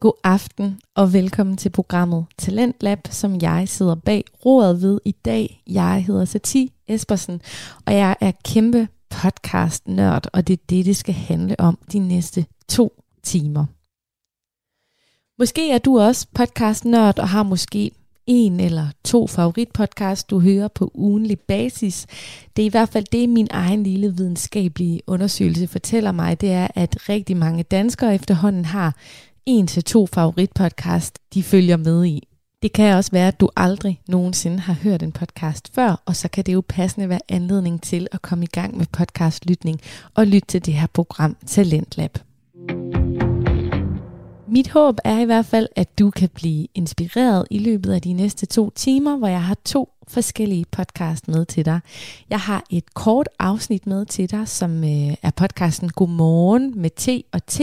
God aften og velkommen til programmet Talentlab, som jeg sidder bag roret ved i dag. Jeg hedder Sati Espersen, og jeg er kæmpe podcast-nørd, og det er det, det skal handle om de næste to timer. Måske er du også podcast-nørd og har måske en eller to favoritpodcast, du hører på ugenlig basis. Det er i hvert fald det, min egen lille videnskabelige undersøgelse fortæller mig, det er, at rigtig mange danskere efterhånden har en til to favoritpodcast, de følger med i. Det kan også være, at du aldrig nogensinde har hørt en podcast før, og så kan det jo passende være anledning til at komme i gang med podcastlytning og lytte til det her program Talentlab. Mit håb er i hvert fald, at du kan blive inspireret i løbet af de næste to timer, hvor jeg har to forskellige podcast med til dig. Jeg har et kort afsnit med til dig, som øh, er podcasten Godmorgen med T og T.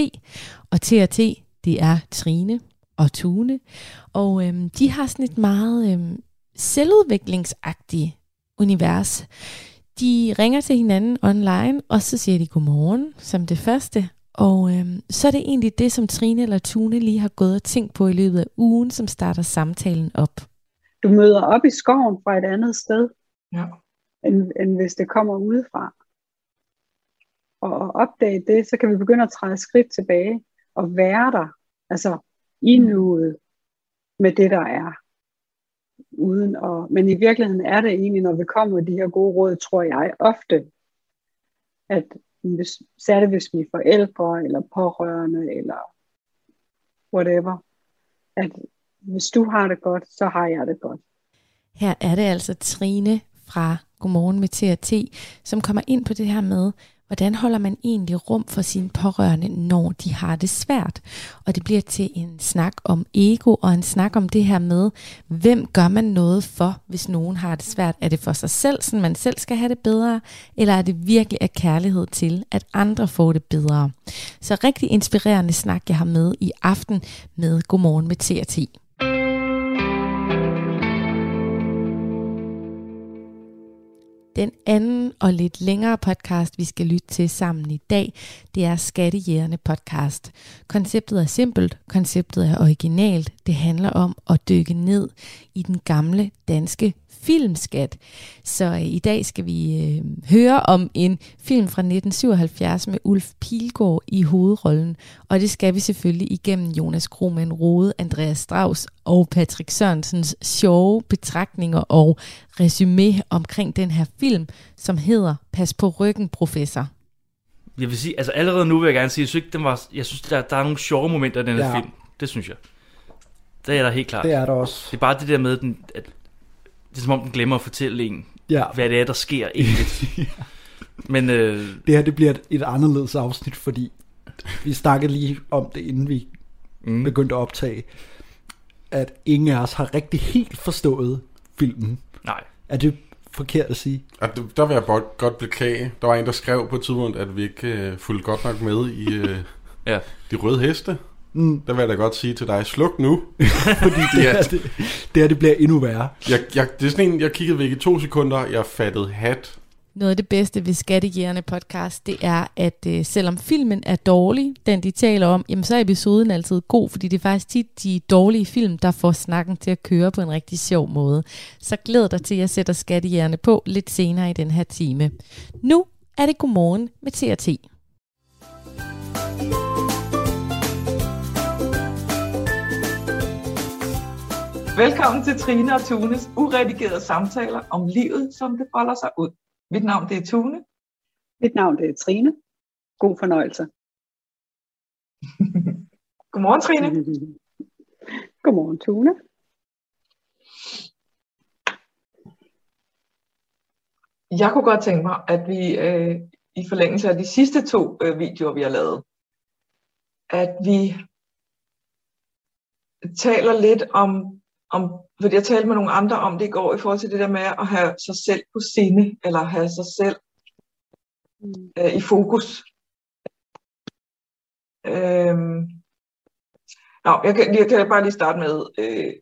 Og T og T, det er Trine og Tune. Og øhm, de har sådan et meget øhm, selvudviklingsagtigt univers. De ringer til hinanden online, og så siger de godmorgen som det første. Og øhm, så er det egentlig det, som Trine eller Tune lige har gået og tænkt på i løbet af ugen, som starter samtalen op. Du møder op i skoven fra et andet sted, Ja. end, end hvis det kommer udefra. Og at opdage det, så kan vi begynde at træde skridt tilbage og være der, altså i nuet med det, der er. Uden at, men i virkeligheden er det egentlig, når vi kommer med de her gode råd, tror jeg ofte, at hvis, særligt hvis vi er forældre, eller pårørende, eller whatever, at hvis du har det godt, så har jeg det godt. Her er det altså Trine fra Godmorgen med TRT, som kommer ind på det her med, hvordan holder man egentlig rum for sine pårørende, når de har det svært. Og det bliver til en snak om ego, og en snak om det her med, hvem gør man noget for, hvis nogen har det svært. Er det for sig selv, så man selv skal have det bedre, eller er det virkelig af kærlighed til, at andre får det bedre. Så rigtig inspirerende snak, jeg har med i aften med Godmorgen med T&T. Den anden og lidt længere podcast, vi skal lytte til sammen i dag, det er Skattejægerne podcast. Konceptet er simpelt, konceptet er originalt. Det handler om at dykke ned i den gamle danske filmskat. Så øh, i dag skal vi øh, høre om en film fra 1977 med Ulf Pilgaard i hovedrollen. Og det skal vi selvfølgelig igennem Jonas Krohmann Rode, Andreas Strauss og Patrick Sørensens sjove betragtninger og resume omkring den her film, som hedder Pas på ryggen, professor. Jeg vil sige, altså allerede nu vil jeg gerne sige, jeg synes, den var, jeg synes der, der er nogle sjove momenter i den her Ja. film. Det synes jeg. Det er der helt klart. Det er der også. Det er bare det der med, den, at det er som om den glemmer at fortælle en, Ja. hvad det er, der sker egentlig. Men øh, Det her det bliver et, et anderledes afsnit, fordi vi snakkede lige om det, inden vi mm, begyndte at optage, at ingen af os har rigtig helt forstået filmen. nej, Er det forkert at sige? D- der vil jeg godt, godt beklage. Der var en, der skrev på et tidspunkt, at vi ikke øh, fulgte godt nok med i øh, ja. de røde heste. Mm, Der vil jeg da godt sige til dig, sluk nu. fordi det, Ja. her, det, det her det bliver endnu værre. Jeg, jeg, det er sådan en, jeg kiggede væk i to sekunder, jeg fattede hat. Noget af det bedste ved Skattejægerne podcast, det er, at øh, selvom filmen er dårlig, den de taler om, jamen så er episoden altid god, fordi det er faktisk tit de dårlige film, der får snakken til at køre på en rigtig sjov måde. Så glæd dig til, at jeg sætter Skattejægerne på lidt senere i den her time. Nu er det godmorgen med T&T. Velkommen til Trine og Tunes uredigerede samtaler om livet, som det folder sig ud. Mit navn det er Tune. Mit navn det er Trine. God fornøjelse. Godmorgen, Trine. Godmorgen, Tune. Jeg kunne godt tænke mig, at vi øh, i forlængelse af de sidste to øh, videoer, vi har lavet, at vi taler lidt om, om, fordi jeg talte med nogle andre om det i går, i forhold til det der med at have sig selv på sinde, eller have sig selv øh, i fokus. Øhm. Nå, jeg kan, jeg kan bare lige starte med, øh,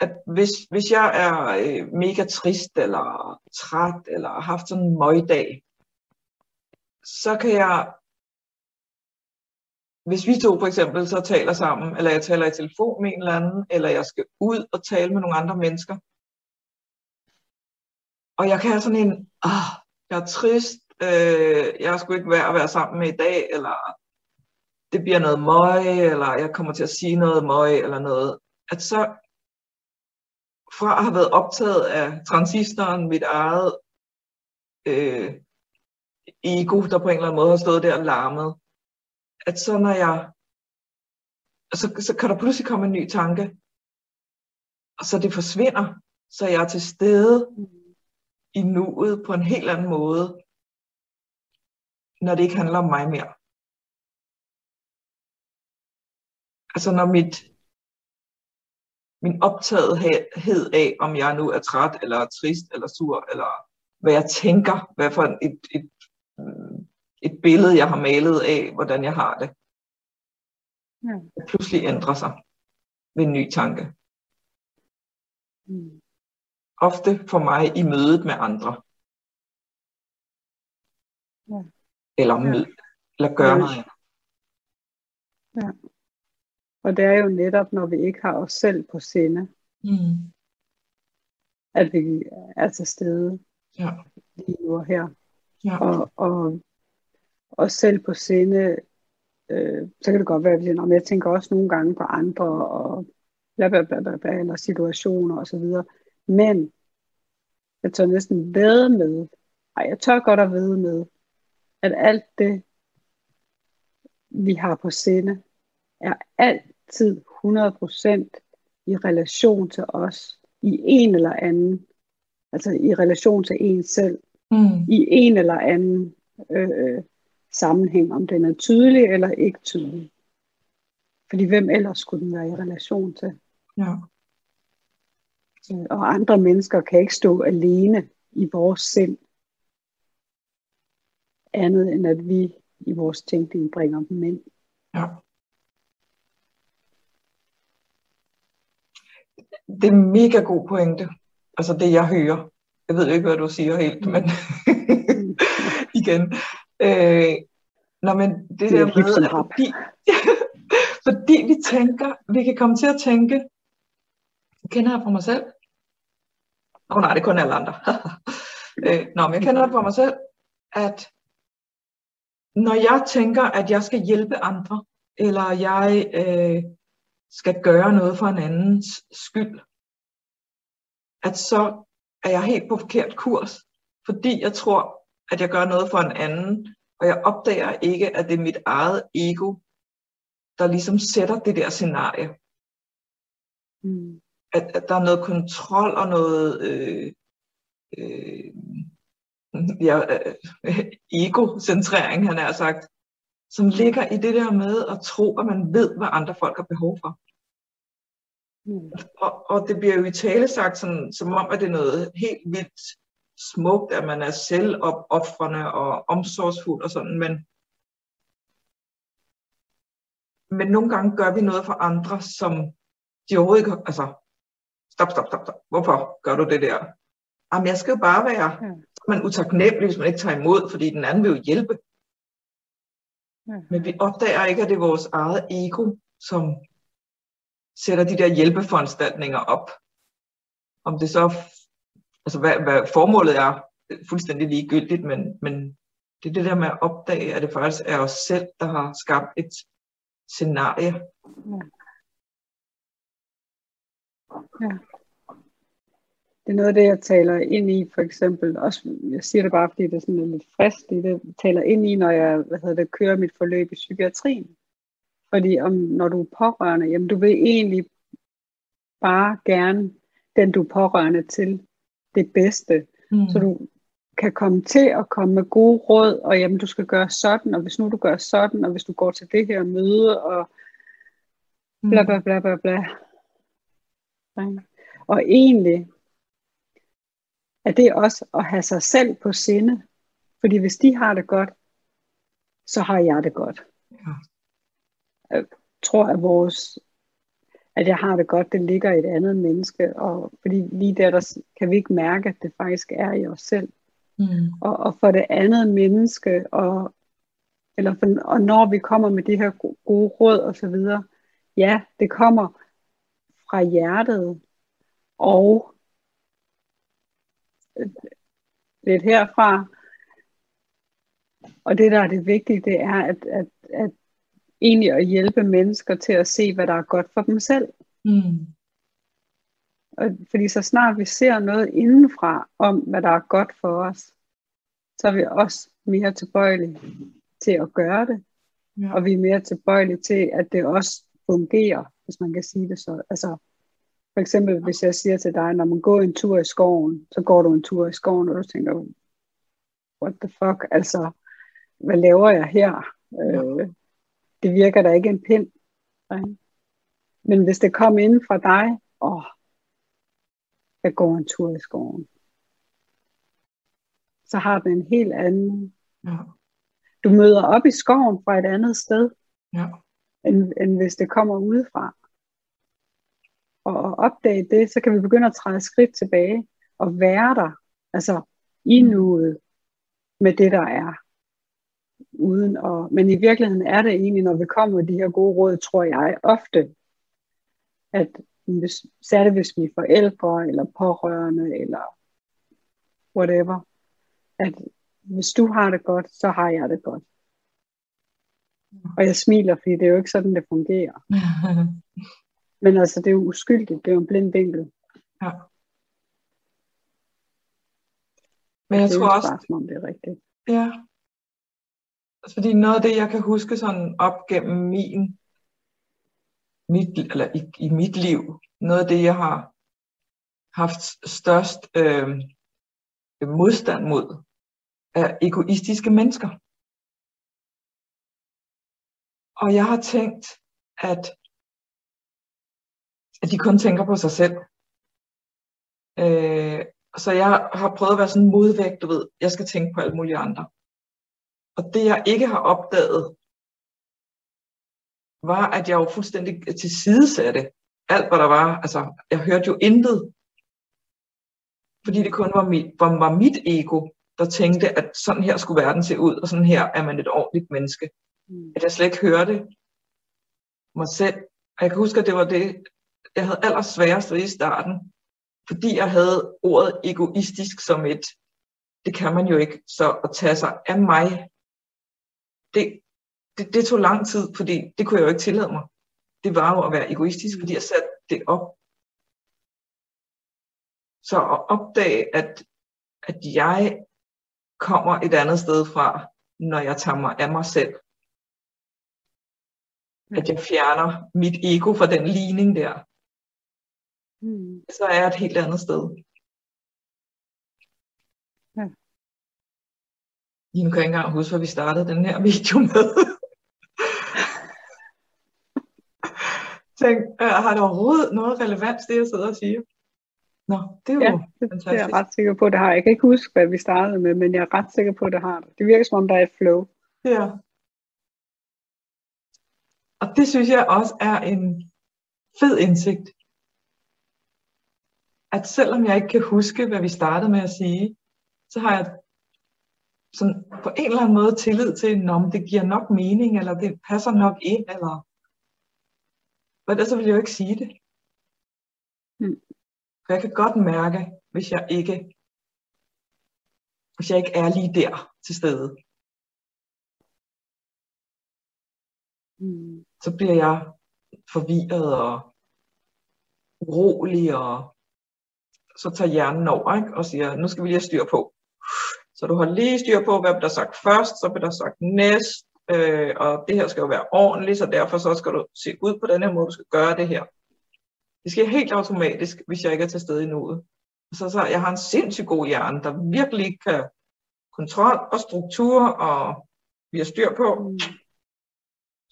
at hvis, hvis jeg er øh, mega trist, eller træt, eller har haft sådan en møgdag, så kan jeg hvis vi to for eksempel så taler sammen, eller jeg taler i telefon med en eller anden, eller jeg skal ud og tale med nogle andre mennesker, og jeg kan have sådan en, ah, jeg er trist, øh, jeg skulle ikke være at være sammen med i dag, eller det bliver noget møg, eller jeg kommer til at sige noget møg, eller noget. At så fra at have været optaget af transistoren, mit eget øh, ego, der på en eller anden måde har stået der og larmet, at så når jeg, så, så kan der pludselig komme en ny tanke, og så det forsvinder, så jeg er til stede i nuet på en helt anden måde, når det ikke handler om mig mere. Altså når mit, min optagethed af, om jeg nu er træt, eller trist, eller sur, eller hvad jeg tænker, hvad for et, et, et, billede, jeg har malet af, hvordan jeg har det, Ja. pludselig ændrer sig ved en ny tanke. Mm. Ofte for mig i mødet med andre. Ja. Eller, mød, eller gøre Ja. noget andet. Og det er jo netop, når vi ikke har os selv på sinde, Mm. at vi er til stede Ja. lige nu og her. Ja. Og, og, og selv på sinde, øh, så kan det godt være, at vi siger, "Nå, men jeg tænker også nogle gange på andre, og bla bla bla bla, bla eller situationer osv. Men jeg tør næsten ved med, ej, jeg tør godt at ved med, at alt det, vi har på sinde, er altid 100% i relation til os, i en eller anden, altså i relation til en selv, Mm. i en eller anden øh, sammenhæng, om den er tydelig eller ikke tydelig. Fordi hvem ellers skulle den være i relation til? Ja. Øh, Og andre mennesker kan ikke stå alene i vores sind, andet end at vi i vores tænkning bringer dem ind. Ja. Det er en mega god pointe. Altså det, jeg hører. Jeg ved jo ikke, hvad du siger helt, men igen. Øh, nå, men det Det er der med, at fordi, fordi vi tænker, vi kan komme til at tænke, kender jeg fra mig selv. Åh oh, nej, det er kun alle andre. øh, nå, men jeg kender det fra mig selv, at når jeg tænker, at jeg skal hjælpe andre, eller jeg øh, skal gøre noget for en andens skyld, at så er jeg helt på forkert kurs, fordi jeg tror, at jeg gør noget for en anden, og jeg opdager ikke, at det er mit eget ego, der ligesom sætter det der scenarie. Mm. At, at der er noget kontrol og noget øh, øh, ja, øh, egocentrering, han har sagt, som ligger i det der med at tro, at man ved, hvad andre folk har behov for. Mm. Og, og det bliver jo i tale sagt, sådan, som om, at det er noget helt vildt smukt, at man er selvopoffrende og omsorgsfuld og sådan, men, men nogle gange gør vi noget for andre, som de overhovedet ikke, altså, stop, stop, stop, stop. Hvorfor gør du det der? Jamen, jeg skal jo bare være, Ja. er man utaknemmelig, hvis man ikke tager imod, fordi den anden vil jo hjælpe. Ja. Men vi opdager ikke, at det er vores eget ego, som sætter de der hjælpeforanstaltninger op. Om det så, altså hvad, hvad formålet er, fuldstændig ligegyldigt, men, men det er det der med at opdage, at det faktisk er os selv, der har skabt et scenarie. Ja. Det er noget af det, jeg taler ind i, for eksempel. Også, jeg siger det bare, fordi det er sådan lidt frisk. Det det, jeg taler ind i, når jeg hvad hedder det, kører mit forløb i psykiatrien. Fordi om, når du er pårørende, jamen du vil egentlig bare gerne den, du er pårørende til, det bedste. Mm. Så du kan komme til at komme med gode råd, og jamen du skal gøre sådan, og hvis nu du gør sådan, og hvis du går til det her møde, og bla bla bla bla bla. Ikke? Og egentlig er det også at have sig selv på sinde. Fordi hvis de har det godt, så har jeg det godt. Ja. Jeg tror, at vores at jeg har det godt, det ligger i et andet menneske, og fordi lige der, der kan vi ikke mærke, at det faktisk er i os selv. Mm. Og, og for det andet menneske, og eller for, og når vi kommer med de her go- gode råd og så videre, ja, det kommer fra hjertet, og øh, lidt herfra. Og det, der er det vigtige, det er at, at, at egentlig at hjælpe mennesker til at se, hvad der er godt for dem selv. Mm. Og, fordi så snart vi ser noget indenfra om, hvad der er godt for os, så er vi også mere tilbøjelige til at gøre det. Ja. Og vi er mere tilbøjelige til, at det også fungerer, hvis man kan sige det så. Altså, for eksempel, hvis jeg siger til dig, når man går en tur i skoven, så går du en tur i skoven, og du tænker, what the fuck, altså, hvad laver jeg her? Øh, det virker da ikke en pind. Men hvis det kom inden fra dig, åh, jeg går en tur i skoven, så har det en helt anden... Ja. Du møder op i skoven fra et andet sted, Ja. end, end hvis det kommer udefra. Og at opdage det, så kan vi begynde at træde skridt tilbage og være der, altså i nuet med det, der er. Uden at, men i virkeligheden er det egentlig, når vi kommer med de her gode råd, tror jeg ofte, at hvis, særligt hvis vi er forældre, eller pårørende, eller whatever, at hvis du har det godt, så har jeg det godt. Og jeg smiler, fordi det er jo ikke sådan, det fungerer. Men altså, det er jo uskyldigt. Det er jo en blind vinkel. ja. Men jeg er tror også, om det er rigtigt. Ja. Altså, fordi noget af det, jeg kan huske sådan op gennem min, mit, eller i, i mit liv, noget af det, jeg har haft størst øh, modstand mod, er egoistiske mennesker. Og jeg har tænkt, at, at de kun tænker på sig selv. Øh, så jeg har prøvet at være sådan en modvægt, du ved, jeg skal tænke på alle mulige andre. Og det jeg ikke har opdaget, var, at jeg jo fuldstændig tilsidesatte alt, hvad der var. Altså, jeg hørte jo intet. Fordi det kun var mit, var, var mit ego, der tænkte, at sådan her skulle verden se ud, og sådan her er man et ordentligt menneske. Mm. At jeg slet ikke hørte mig selv. Og jeg kan huske, at det var det, jeg havde allersværest ved i starten. Fordi jeg havde ordet egoistisk som et, det kan man jo ikke, så at tage sig af mig, det, det, det tog lang tid, fordi det kunne jeg jo ikke tillade mig. Det var jo at være egoistisk, fordi jeg satte det op. Så at opdage, at, at jeg kommer et andet sted fra, når jeg tager mig af mig selv. At jeg fjerner mit ego fra den ligning der, Mm. så er jeg et helt andet sted. Ja. Nu kan jeg ikke engang huske, hvad vi startede den her video med. Tænk, øh, har det overhovedet noget relevans, det jeg sidder og siger? Nå, det er jo Ja, ja, det, det er jeg fantastisk. ret sikker på, det har. Jeg kan ikke huske, hvad vi startede med, men jeg er ret sikker på, at det har det. Det virker som om, der er et flow. Ja. Og det synes jeg også er en fed indsigt. At selvom jeg ikke kan huske, hvad vi startede med at sige, så har jeg sådan på en eller anden måde tillid til, om det giver nok mening, eller det passer nok ind, eller for ellers så vil jeg jo ikke sige det. Mm. For jeg kan godt mærke, hvis jeg ikke hvis jeg ikke er lige der til stede, Mm. så bliver jeg forvirret og urolig, og så tager hjernen over ikke? og siger, nu skal vi lige have styr på. Så du har lige styr på, hvad der sagt først, så bliver der sagt næst, øh, og det her skal jo være ordentligt, så derfor så skal du se ud på den her måde, du skal gøre det her. Det sker helt automatisk, hvis jeg ikke er til stede i nuet. Så, så jeg har en sindssygt god hjerne, der virkelig kan kontrol og struktur, og vi har styr på.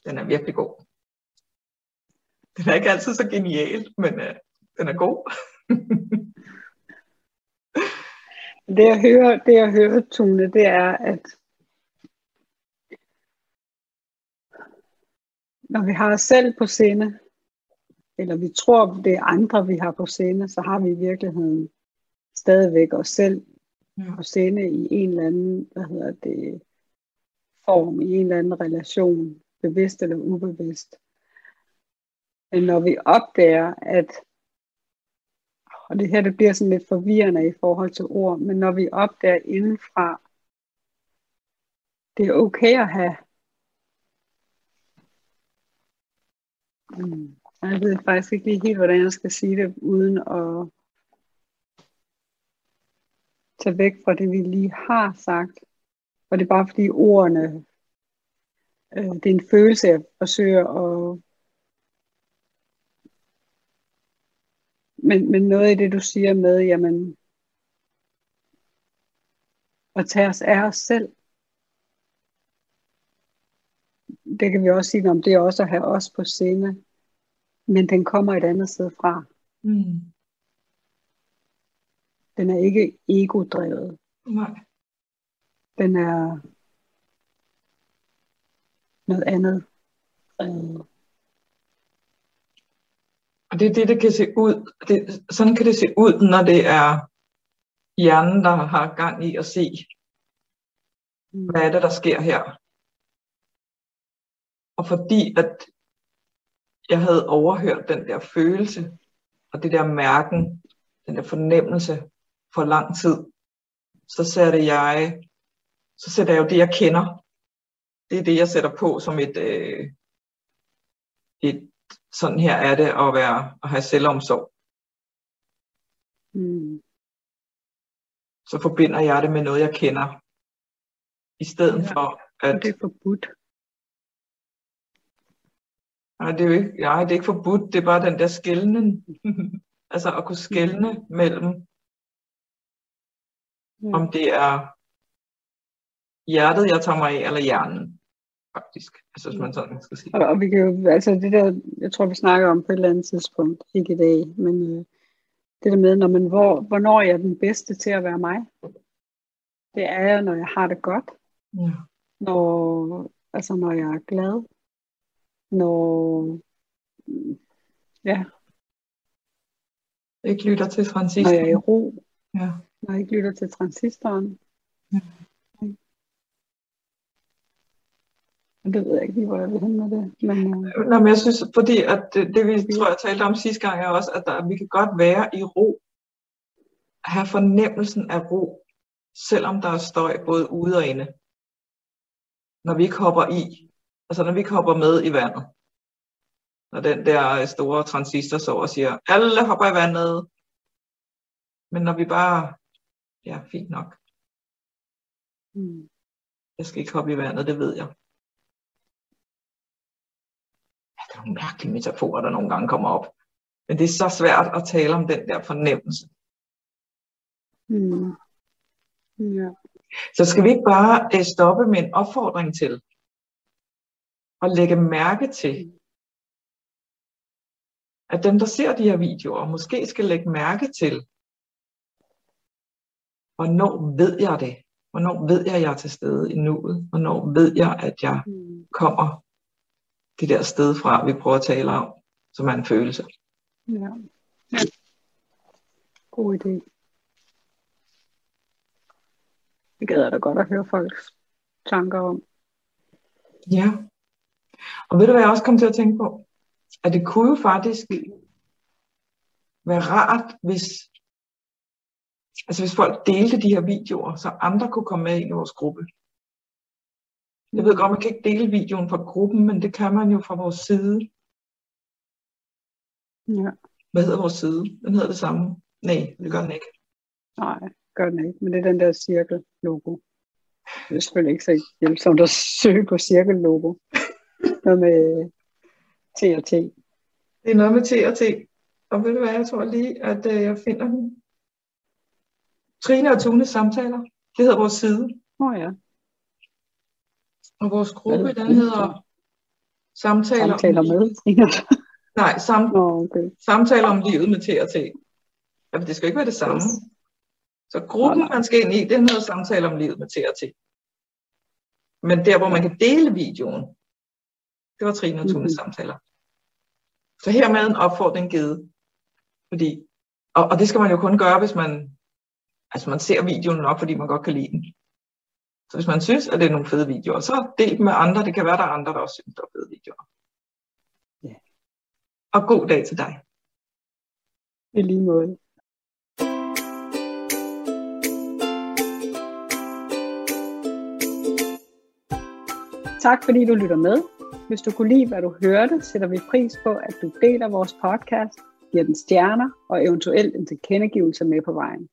Den er virkelig god. Den er ikke altid så genial, men øh, den er god. Det jeg hører, det jeg hører, Tune, det er, at når vi har os selv på sinde, eller vi tror, det er andre, vi har på sinde, så har vi i virkeligheden stadigvæk os selv Ja. på sinde i en eller anden, hvad hedder det, form, i en eller anden relation, bevidst eller ubevidst. Men når vi opdager, at, og det her det bliver sådan lidt forvirrende i forhold til ord, men når vi opdager indenfra, det er okay at have Mm. Jeg ved faktisk ikke lige helt, hvordan jeg skal sige det, uden at tage væk fra det, vi lige har sagt. Og det er bare fordi ordene, øh, det er en følelse, jeg forsøger at... Men, men noget i det, du siger med, jamen, at tage os af os selv. Det kan vi også sige, om det er også at have os på scene. Men den kommer et andet sted fra. Mm. Den er ikke ego-drevet. Nej. Den er noget andet. Øh, Og det er det, det kan se ud. Det, sådan kan det se ud, når det er hjernen, der har gang i at se, hvad er det, der sker her. Og fordi at jeg havde overhørt den der følelse, og det der mærken, den der fornemmelse for lang tid, så sætter jeg, så sætter jeg jo det, jeg kender. Det er det, jeg sætter på som et, øh, et sådan her er det at, være, at have selvomsorg. mm, Så forbinder jeg det med noget, jeg kender. I stedet Ja. for, og at det er forbudt. nej, det er jo ikke, nej, det er ikke forbudt, det er bare den der skældning. altså at kunne skælne mellem, Ja. om det er hjertet, jeg tager mig af, eller hjernen, faktisk. Altså hvis man sådan skal sige. Og, og vi kan jo, altså det der, jeg tror vi snakker om på et eller andet tidspunkt, ikke i dag, men øh, det der med, når man, hvor, hvornår er jeg den bedste til at være mig? Det er jeg, når jeg har det godt, Ja. når, altså når jeg er glad, når, ja, Ikke lytter til når transistoren. jeg er i ro, Ja. når jeg ikke lytter til transistoren. Ja. Og Det ved jeg ikke lige, hvor jeg vil hen med det. Men, øh, Nå, men jeg synes, fordi at det, det vi tror jeg talte om sidste gang er også, at der, vi kan godt være i ro, have fornemmelsen af ro, selvom der er støj både ude og inde. Når vi ikke hopper i, altså når vi ikke hopper med i vandet. Når den der store transistor så og siger, alle hopper i vandet. Men når vi bare, ja, fint nok, mm, jeg skal ikke hoppe i vandet, det ved jeg. Nogle mærkelige metaforer, der nogle gange kommer op. Men det er så svært at tale om den der fornemmelse. mm, ja. Så skal vi ikke bare øh, stoppe med en opfordring til at lægge mærke til, at dem, der ser de her videoer, måske skal lægge mærke til, hvornår ved jeg det? Hvornår ved jeg, at jeg er til stede i nuet? Hvornår ved jeg, at jeg Mm, kommer det der sted fra, vi prøver at tale om, som er en følelse? ja. ja. God idé. Det gad jeg da godt at høre folks tanker om. Ja. Og ved du, hvad jeg også kom til at tænke på? At det kunne jo faktisk være rart, hvis, altså hvis folk delte de her videoer, så andre kunne komme med ind i vores gruppe. Jeg ved godt, man kan ikke dele videoen fra gruppen, men det kan man jo fra vores side. Ja. Hvad hedder vores side? Den hedder det samme. Nej, det gør den ikke. Nej, gør den ikke. Men det er den der cirkel-logo. Det er selvfølgelig ikke så hjælpsomt at søge på cirkel-logo. Noget med T og T. Det er noget med T og T. Og ved du hvad, jeg tror lige, at øh, jeg finder den. Trine og Tunes samtaler. Det hedder vores side. Åh oh, ja. Og vores gruppe, den hedder Samtaler, Samtaler om, med. Nej, sam, Nå, okay. samtaler om livet med T og T. Ja, men det skal ikke være det samme. Så gruppen, man skal ind i, den hedder Samtaler om livet med T og T. Men der, hvor man kan dele videoen, det var Trine og Tunes Mhm. samtaler. Så hermed en opfordring givet. Fordi, og, og det skal man jo kun gøre, hvis man, altså man ser videoen nok, fordi man godt kan lide den. Så hvis man synes, at det er nogle fede videoer, så del dem med andre. Det kan være, der er andre, der også synes, det er fede videoer. Ja. Og god dag til dig. I lige måde. Tak fordi du lytter med. Hvis du kunne lide, hvad du hørte, sætter vi pris på, at du deler vores podcast, giver den stjerner og eventuelt en tilkendegivelse med på vejen.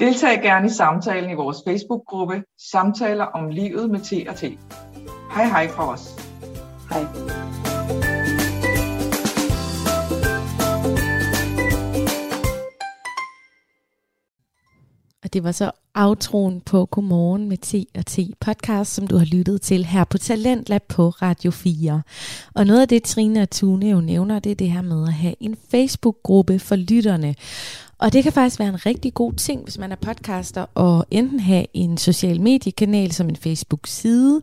Deltag gerne i samtalen i vores Facebook-gruppe Samtaler om livet med T og T. Hej hej fra os. Hej. Og det var så outroen på Godmorgen med T og T podcast, som du har lyttet til her på Talentlab på Radio 4. Og noget af det, Trine og Tune jo nævner, det er det her med at have en Facebook-gruppe for lytterne. Og det kan faktisk være en rigtig god ting, hvis man er podcaster, og enten have en social mediekanal som en Facebook-side,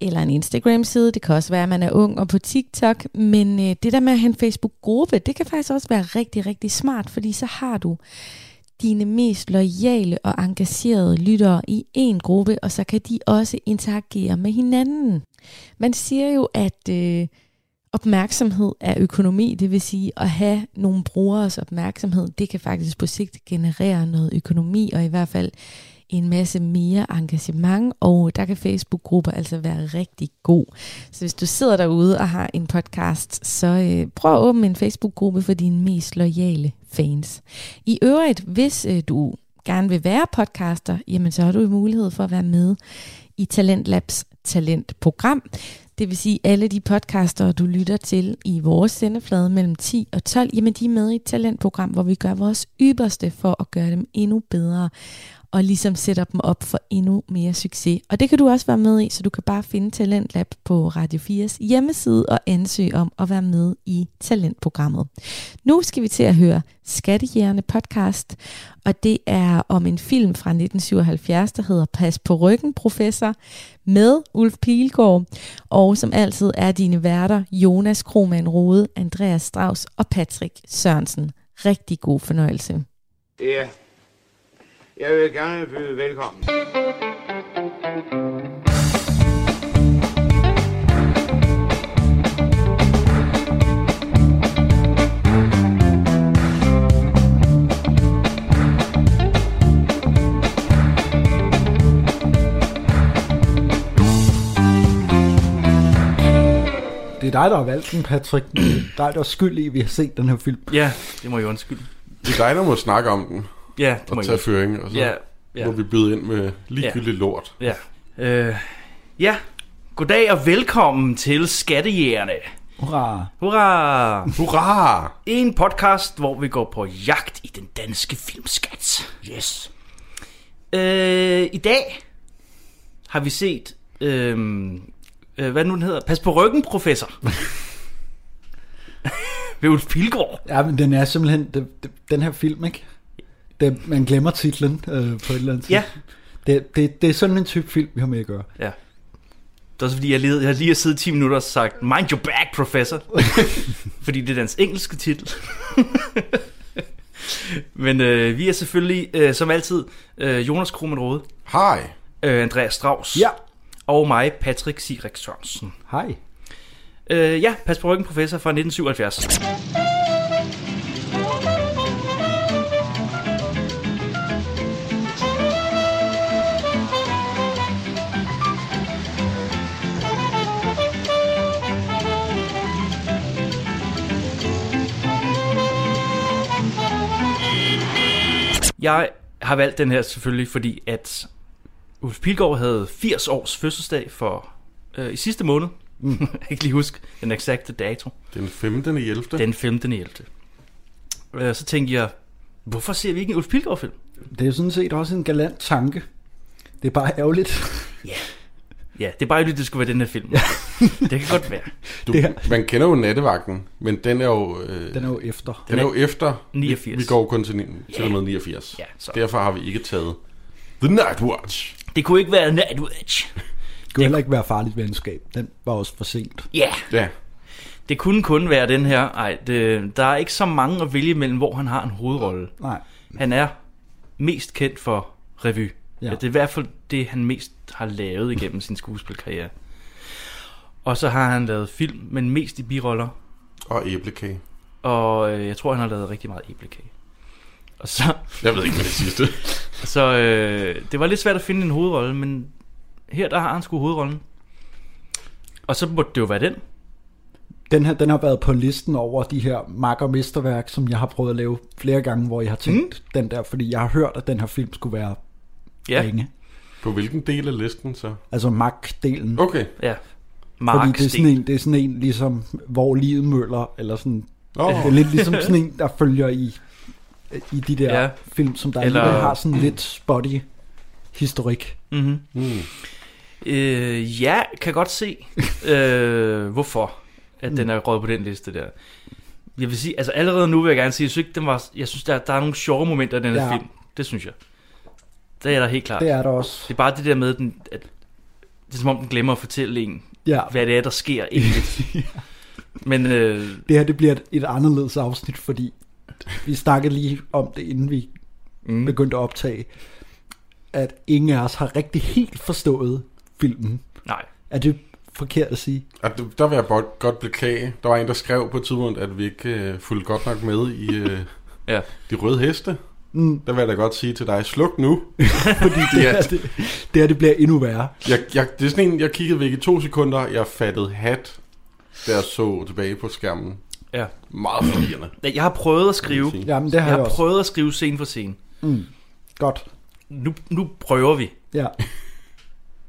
eller en Instagram-side. Det kan også være, at man er ung og på TikTok. Men øh, det der med at have en Facebook-gruppe, det kan faktisk også være rigtig, rigtig smart, fordi så har du dine mest loyale og engagerede lyttere i en gruppe, og så kan de også interagere med hinanden. Man siger jo, at øh, opmærksomhed er økonomi, det vil sige at have nogle brugeres opmærksomhed, det kan faktisk på sigt generere noget økonomi, og i hvert fald en masse mere engagement, og der kan Facebook-grupper altså være rigtig god. Så hvis du sidder derude og har en podcast, så øh, prøv at åbne en Facebook-gruppe for dine mest loyale fans. I øvrigt, hvis øh, du gerne vil være podcaster, jamen så har du mulighed for at være med i Talentlabs talentprogram. Det vil sige, alle de podcaster, du lytter til i vores sendeflade mellem 10 og 12, jamen de er med i et talentprogram, hvor vi gør vores ypperste for at gøre dem endnu bedre og ligesom sætter dem op for endnu mere succes. Og det kan du også være med i, så du kan bare finde Talentlab på Radio 4's hjemmeside og ansøge om at være med i talentprogrammet. Nu skal vi til at høre Skattejægerne podcast, og det er om en film fra 1977, der hedder Pas på ryggen, professor, med Ulf Pilgaard, og som altid er dine værter Jonas Krohmann Rode, Andreas Strauss og Patrick Sørensen. Rigtig god fornøjelse. Ja, jeg vil gerne byde velkommen. Det er dig, der har valgt den, Patrick. Det er dig, der er skyld i, at vi har set den her film. Ja, det må jeg undskylde. Det er dig, der må snakke om den Ja, det må og tage føring, og så Ja, ja. ja, må vi byde ind med ligegyldigt lort. ja. Øh, ja, goddag og velkommen til Skattejægerne. Hurra! Hurra! Hurra! En podcast, hvor vi går på jagt i den danske filmskat. Yes. Øh, I dag har vi set, øh, øh, hvad nu den hedder, Pas på ryggen, professor. Ved Ulf Pilgaard. Ja, men den er simpelthen, det, den her film, ikke? Det, man glemmer titlen øh, på et eller andet Ja. Det, det, det er sådan en type film, vi har med at gøre. Ja. Det er også fordi, jeg, lige, jeg har lige har siddet 10 minutter og sagt, Mind your back, professor. fordi det er dens engelske titel. Men øh, vi er selvfølgelig, øh, som altid, øh, Jonas Krohmann Rode, Hej. øh, Andreas Strauss Ja. og mig, Patrick Sirik Sørensen. Hej. Øh, ja, pas på ryggen, professor fra 1977. Jeg har valgt den her selvfølgelig, fordi at Ulf Pilgaard havde 80 års fødselsdag for øh, i sidste måned. Mm. jeg kan ikke lige huske den eksakte dato. Den 15. i 11. Den 15. 11. Øh, så tænkte jeg, hvorfor ser vi ikke en Ulf Pilgaard-film? Det er jo sådan set også en galant tanke. Det er bare ærgerligt. Ja, det er bare lidt, det skulle være den her film. det kan godt være. Du, Det man kender jo nattevagten, men den er jo, øh, Den er jo efter. den er jo efter. 89. Vi, vi går kun til, ni- til og med 89. Ja, så. Derfor har vi ikke taget The Night Watch. Det kunne ikke være Nightwatch. Det kunne heller ikke være farligt venskab. Den var også for sent. Ja, yeah. Ja, det kunne kun være den her. Ej, det, der er ikke så mange at vælge mellem, hvor han har en hovedrolle. Nej. Han er mest kendt for revy. Ja. Det er i hvert fald det, han mest har lavet igennem sin skuespilkarriere. Og så har han lavet film, men mest i biroller. Og æblekage. Og øh, jeg tror, han har lavet rigtig meget æblekage. Og så, Jeg ved ikke, hvad det sidste. så øh, det var lidt svært at finde en hovedrolle, men her der har han sgu hovedrollen. Og så burde det jo være den. Den her, den har været på listen over de her mark- og mesterværk, som jeg har prøvet at lave flere gange, hvor jeg har tænkt mm. den der, fordi jeg har hørt, at den her film skulle være Ja, ringe. På hvilken del af listen så? Altså mark-delen. Okay. ja. Fordi Mark det er, sådan en, det er sådan en, ligesom, hvor livet møller, eller sådan, Oh. det er lidt ligesom sådan en, der følger i, i de der Ja. film, som der Eller- har sådan lidt spotty historik. Mm-hmm. Mm. Øh, ja, kan godt se, øh, hvorfor at den er røget på den liste der. Jeg vil sige, altså allerede nu vil jeg gerne sige, jeg synes, ikke, den var, jeg synes der, der er nogle sjove momenter i den her Ja. film. Det synes jeg. Det er der helt klart. Det er der også. Det er bare det der med, den, at det er som om den glemmer at fortælle en, Ja, hvad det er, der sker egentlig. Men øh, det her det bliver et, et anderledes afsnit, fordi vi snakkede lige om det, inden vi mm, begyndte at optage, at ingen af os har rigtig helt forstået filmen. nej. Er det forkert at sige? Det- der vil jeg godt, godt beklage. Der var en, der skrev på et tidspunkt, at vi ikke øh, fulgte godt nok med i øh, Ja. de røde heste. Mm. Der vil jeg da godt sige til dig, sluk nu. Fordi det, Ja. her, det, det her det bliver endnu værre. Jeg, jeg, det er sådan en, jeg kiggede væk i to sekunder. Jeg fattede hat, da jeg så tilbage på skærmen. Ja. Meget forvirrende. Jeg har prøvet at skrive, sige. Jamen, det har jeg jeg, har også. prøvet at skrive scene for scene. Mm. Godt. Nu, nu prøver vi. Ja.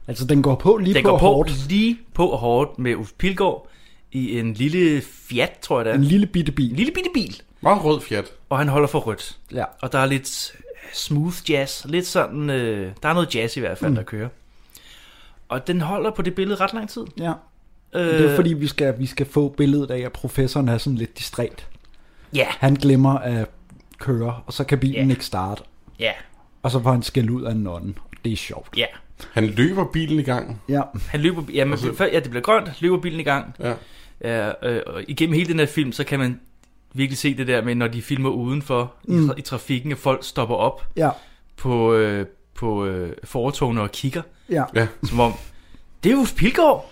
Altså, den går på lige Den på, går på hårdt. lige på hårdt med Ulf Pilgaard i en lille Fiat, tror jeg det er. En lille bitte En bil. lille bitte bil. Meget rød fjat. Og han holder for rødt. Ja. Og der er lidt smooth jazz. Lidt sådan, øh, der er noget jazz i hvert fald, mm. der kører. Og den holder på det billede ret lang tid. ja. Øh, Det er fordi, vi skal, vi skal få billedet af, at professoren er sådan lidt distræt. Ja, Han glemmer at køre, og så kan bilen Ja. ikke starte. ja, Og så får han skæld ud af en nonne. Det er sjovt. ja. Han løber bilen i gang. Ja. Han løber, ja, men, Altså- før, ja, det bliver grønt, løber bilen i gang. Ja. Ja, øh, og igennem hele den her film, så kan man virkelig se det der med, når de filmer udenfor mm. I, tra- i trafikken, at folk stopper op Ja. på, øh, på øh, fortogene og kigger. Ja. Ja. Som om, det er jo Pilgaard.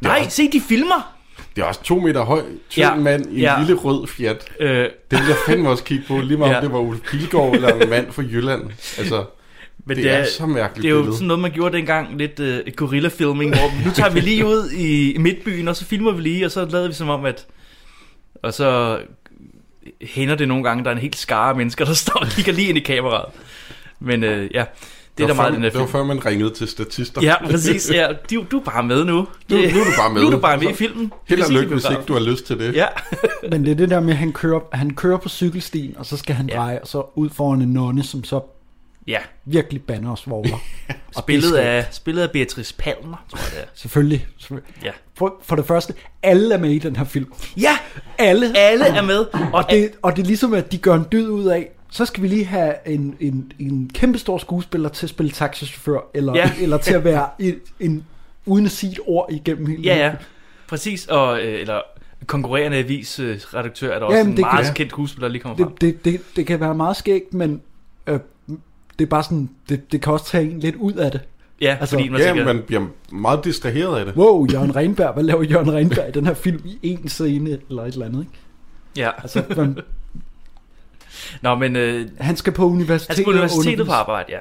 Nej, se, de filmer. Det er også to meter høj, tynd Ja. ja. mand i en Ja. lille rød fjat. Øh, Det vil jeg fandme også kigge på, lige meget Ja. om det var Ulf Pilgaard eller en mand fra Jylland. Altså, men det, det er, så mærkeligt Det er jo billede. sådan noget, man gjorde dengang, lidt uh, gorilla-filming, hvor nu tager vi lige ud i midtbyen, og så filmer vi lige, og så lader vi som om, at... Og så hænder det nogle gange, der er en helt skare af mennesker, der står og kigger lige ind i kameraet. Men uh, ja, det er der meget før, den her Det var før, man ringede til statister. Ja, præcis. Ja, du, du er bare med nu. Nu, nu er du bare med. Nu er du bare med i filmen. Held og Det lykke, hvis ikke du har lyst til det. Ja, Men det er det der med, at han kører, han kører på cykelstien, og så skal han Ja. dreje, og så ud foran en nonne, som så ja. virkelig banner og svogler. og Spillet det er af, spillet af Beatrice Palmer, tror jeg det er. Selvfølgelig. selvfølgelig. Ja. For, for det første, alle er med i den her film. Ja, Alle. alle er med. Og det, og det er ligesom, at de gør en dyd ud af, så skal vi lige have en, en, en kæmpe stor skuespiller til at spille taxichauffør, eller, Ja. eller til at være en, en, uden at sige et ord igennem hele Ja, ja. Præcis, og, øh, eller konkurrerende avisredaktør er der også Jamen, en det meget kendt skuespiller, der lige kommer frem. Det, det, det, det kan være meget skægt, men øh, det er bare sådan, det, det kan også tage en lidt ud af det. Ja, altså, fordi man Ja, tænker, man bliver meget distraheret af det. Wow, Jørgen Renberg, hvad laver Jørgen Renberg i den her film i en scene, eller et eller andet, ikke? ja. Altså, man, Nå, men øh, han skal på universitetet han skal på universitetet på arbejde, ja.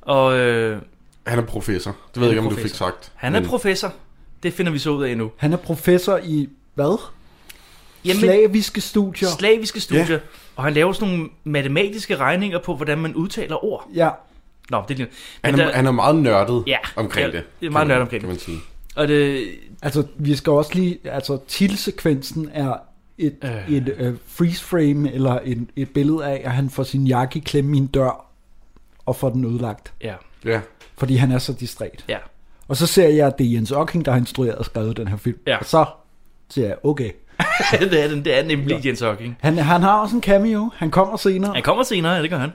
Og øh, Han er professor. Det ved jeg ikke, om du professor. fik sagt. han er Men professor. Det finder vi så ud af nu. Han er professor i, hvad? Jamen, Slaviske studier. slaviske studier. Og han laver sådan nogle matematiske regninger på, hvordan man udtaler ord. ja, Nå, det er lige... Han er, der, han er meget nørdet Ja, omkring ja, det. det er meget nørdet omkring kan man sige. og det, altså vi skal også lige, altså titelsekvensen er et, Øh. øh. et uh, freeze frame, eller et, et billede af, at han får sin jakke klemme i en dør, og får den ødelagt, ja, Ja. fordi han er så distræt. ja. Og så ser jeg, at det er Jens Ocking, der har instrueret og skrevet den her film. Ja. Og så siger jeg, okay. det er den. Det er nemlig Jens Hocking. Han, han har også en cameo, han kommer senere. Han kommer senere, ja, det gør han.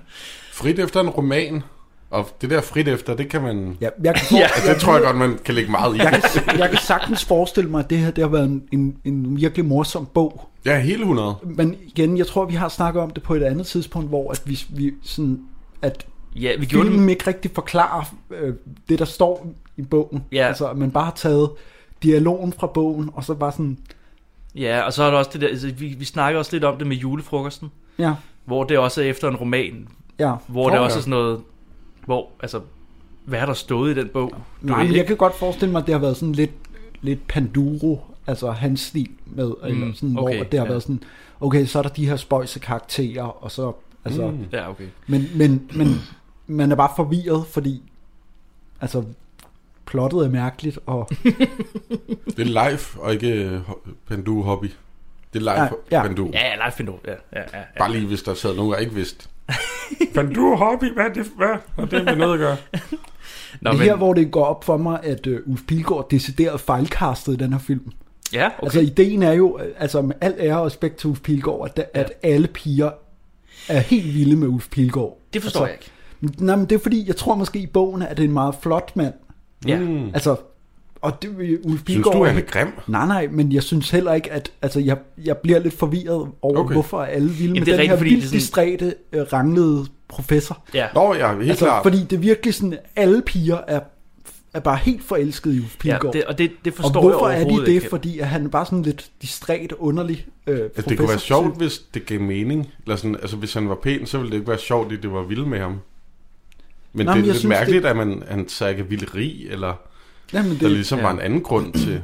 Frit efter en roman. Og det der frit efter, det kan man... Ja, jeg, kan for, Ja, det tror jeg godt, man kan lægge meget i. jeg, kan, jeg kan sagtens forestille mig, at det her det har været en, en, en virkelig morsom bog. Ja, hele 100. Men igen, jeg tror, vi har snakket om det på et andet tidspunkt, hvor at vi, vi sådan, at Ja, vi gjorde filmen ikke rigtig forklarer øh, det, der står i bogen. Ja. Altså, at man bare har taget dialogen fra bogen, og så bare sådan, Ja, og så er der også det der... Altså, vi, vi snakker også lidt om det med julefrokosten, ja, hvor det også er efter en roman, ja. hvor det også ja. er sådan noget... Hvor, altså... Hvad er der stået i den bog? Du Nej, men jeg kan godt forestille mig, at det har været sådan lidt, lidt Panduro, altså hans stil med, mm, eller sådan, okay, hvor det har ja. været sådan, okay, så er der de her spøjse karakterer, og så, altså, mm. Ja, okay. men, men, men man er bare forvirret, fordi, altså, plottet er mærkeligt, og Det er live, og ikke øh, Pandu Hobby. Det er live Ja, ja, ja. ja. Pandu. Ja, live find ja, ja, ja, ja. Bare lige, hvis der sad nogen, der ikke vidste. Pandu Hobby, hvad er det? Hvad? Og det er med noget at gøre. Nå, det er men, her, hvor det går op for mig, at uh, Ulf Pilgaard decideret fejlkastet i den her film. Ja, Okay. okay. Altså, ideen er jo, øh, altså med al ære og respekt til Ulf Pilgaard, at, ja. at alle piger er helt vilde med Ulf Pilgaard. det forstår altså, jeg ikke. Nej, men det er fordi, jeg tror måske i bogen, at det er en meget flot mand. Ja. Mm. Altså, og det vil Ulf Synes du, han er grim? Nej, nej, men jeg synes heller ikke, at... Altså, jeg, jeg bliver lidt forvirret over, okay. Hvorfor alle vilde Jamen, med det er den rigtigt, her er vildt sådan- distræte, øh, ranglede professor. Ja. Nå, ja, helt Altså, klart. fordi det er virkelig sådan, alle piger er, er bare helt forelskede i Ulf ja Pilgaard. det, og det, det og forstår hvorfor jeg er de det? ikke. Fordi at han er bare sådan lidt distræt, underlig øh, professor. det kunne være sjovt, hvis det gav mening. Eller sådan, altså, hvis han var pæn, så ville det ikke være sjovt, at det var vildt med ham. Men Nå, det er lidt synes, mærkeligt, at man, han så ikke er vildt rig, eller Jamen, der det, ligesom ja. var en anden grund til...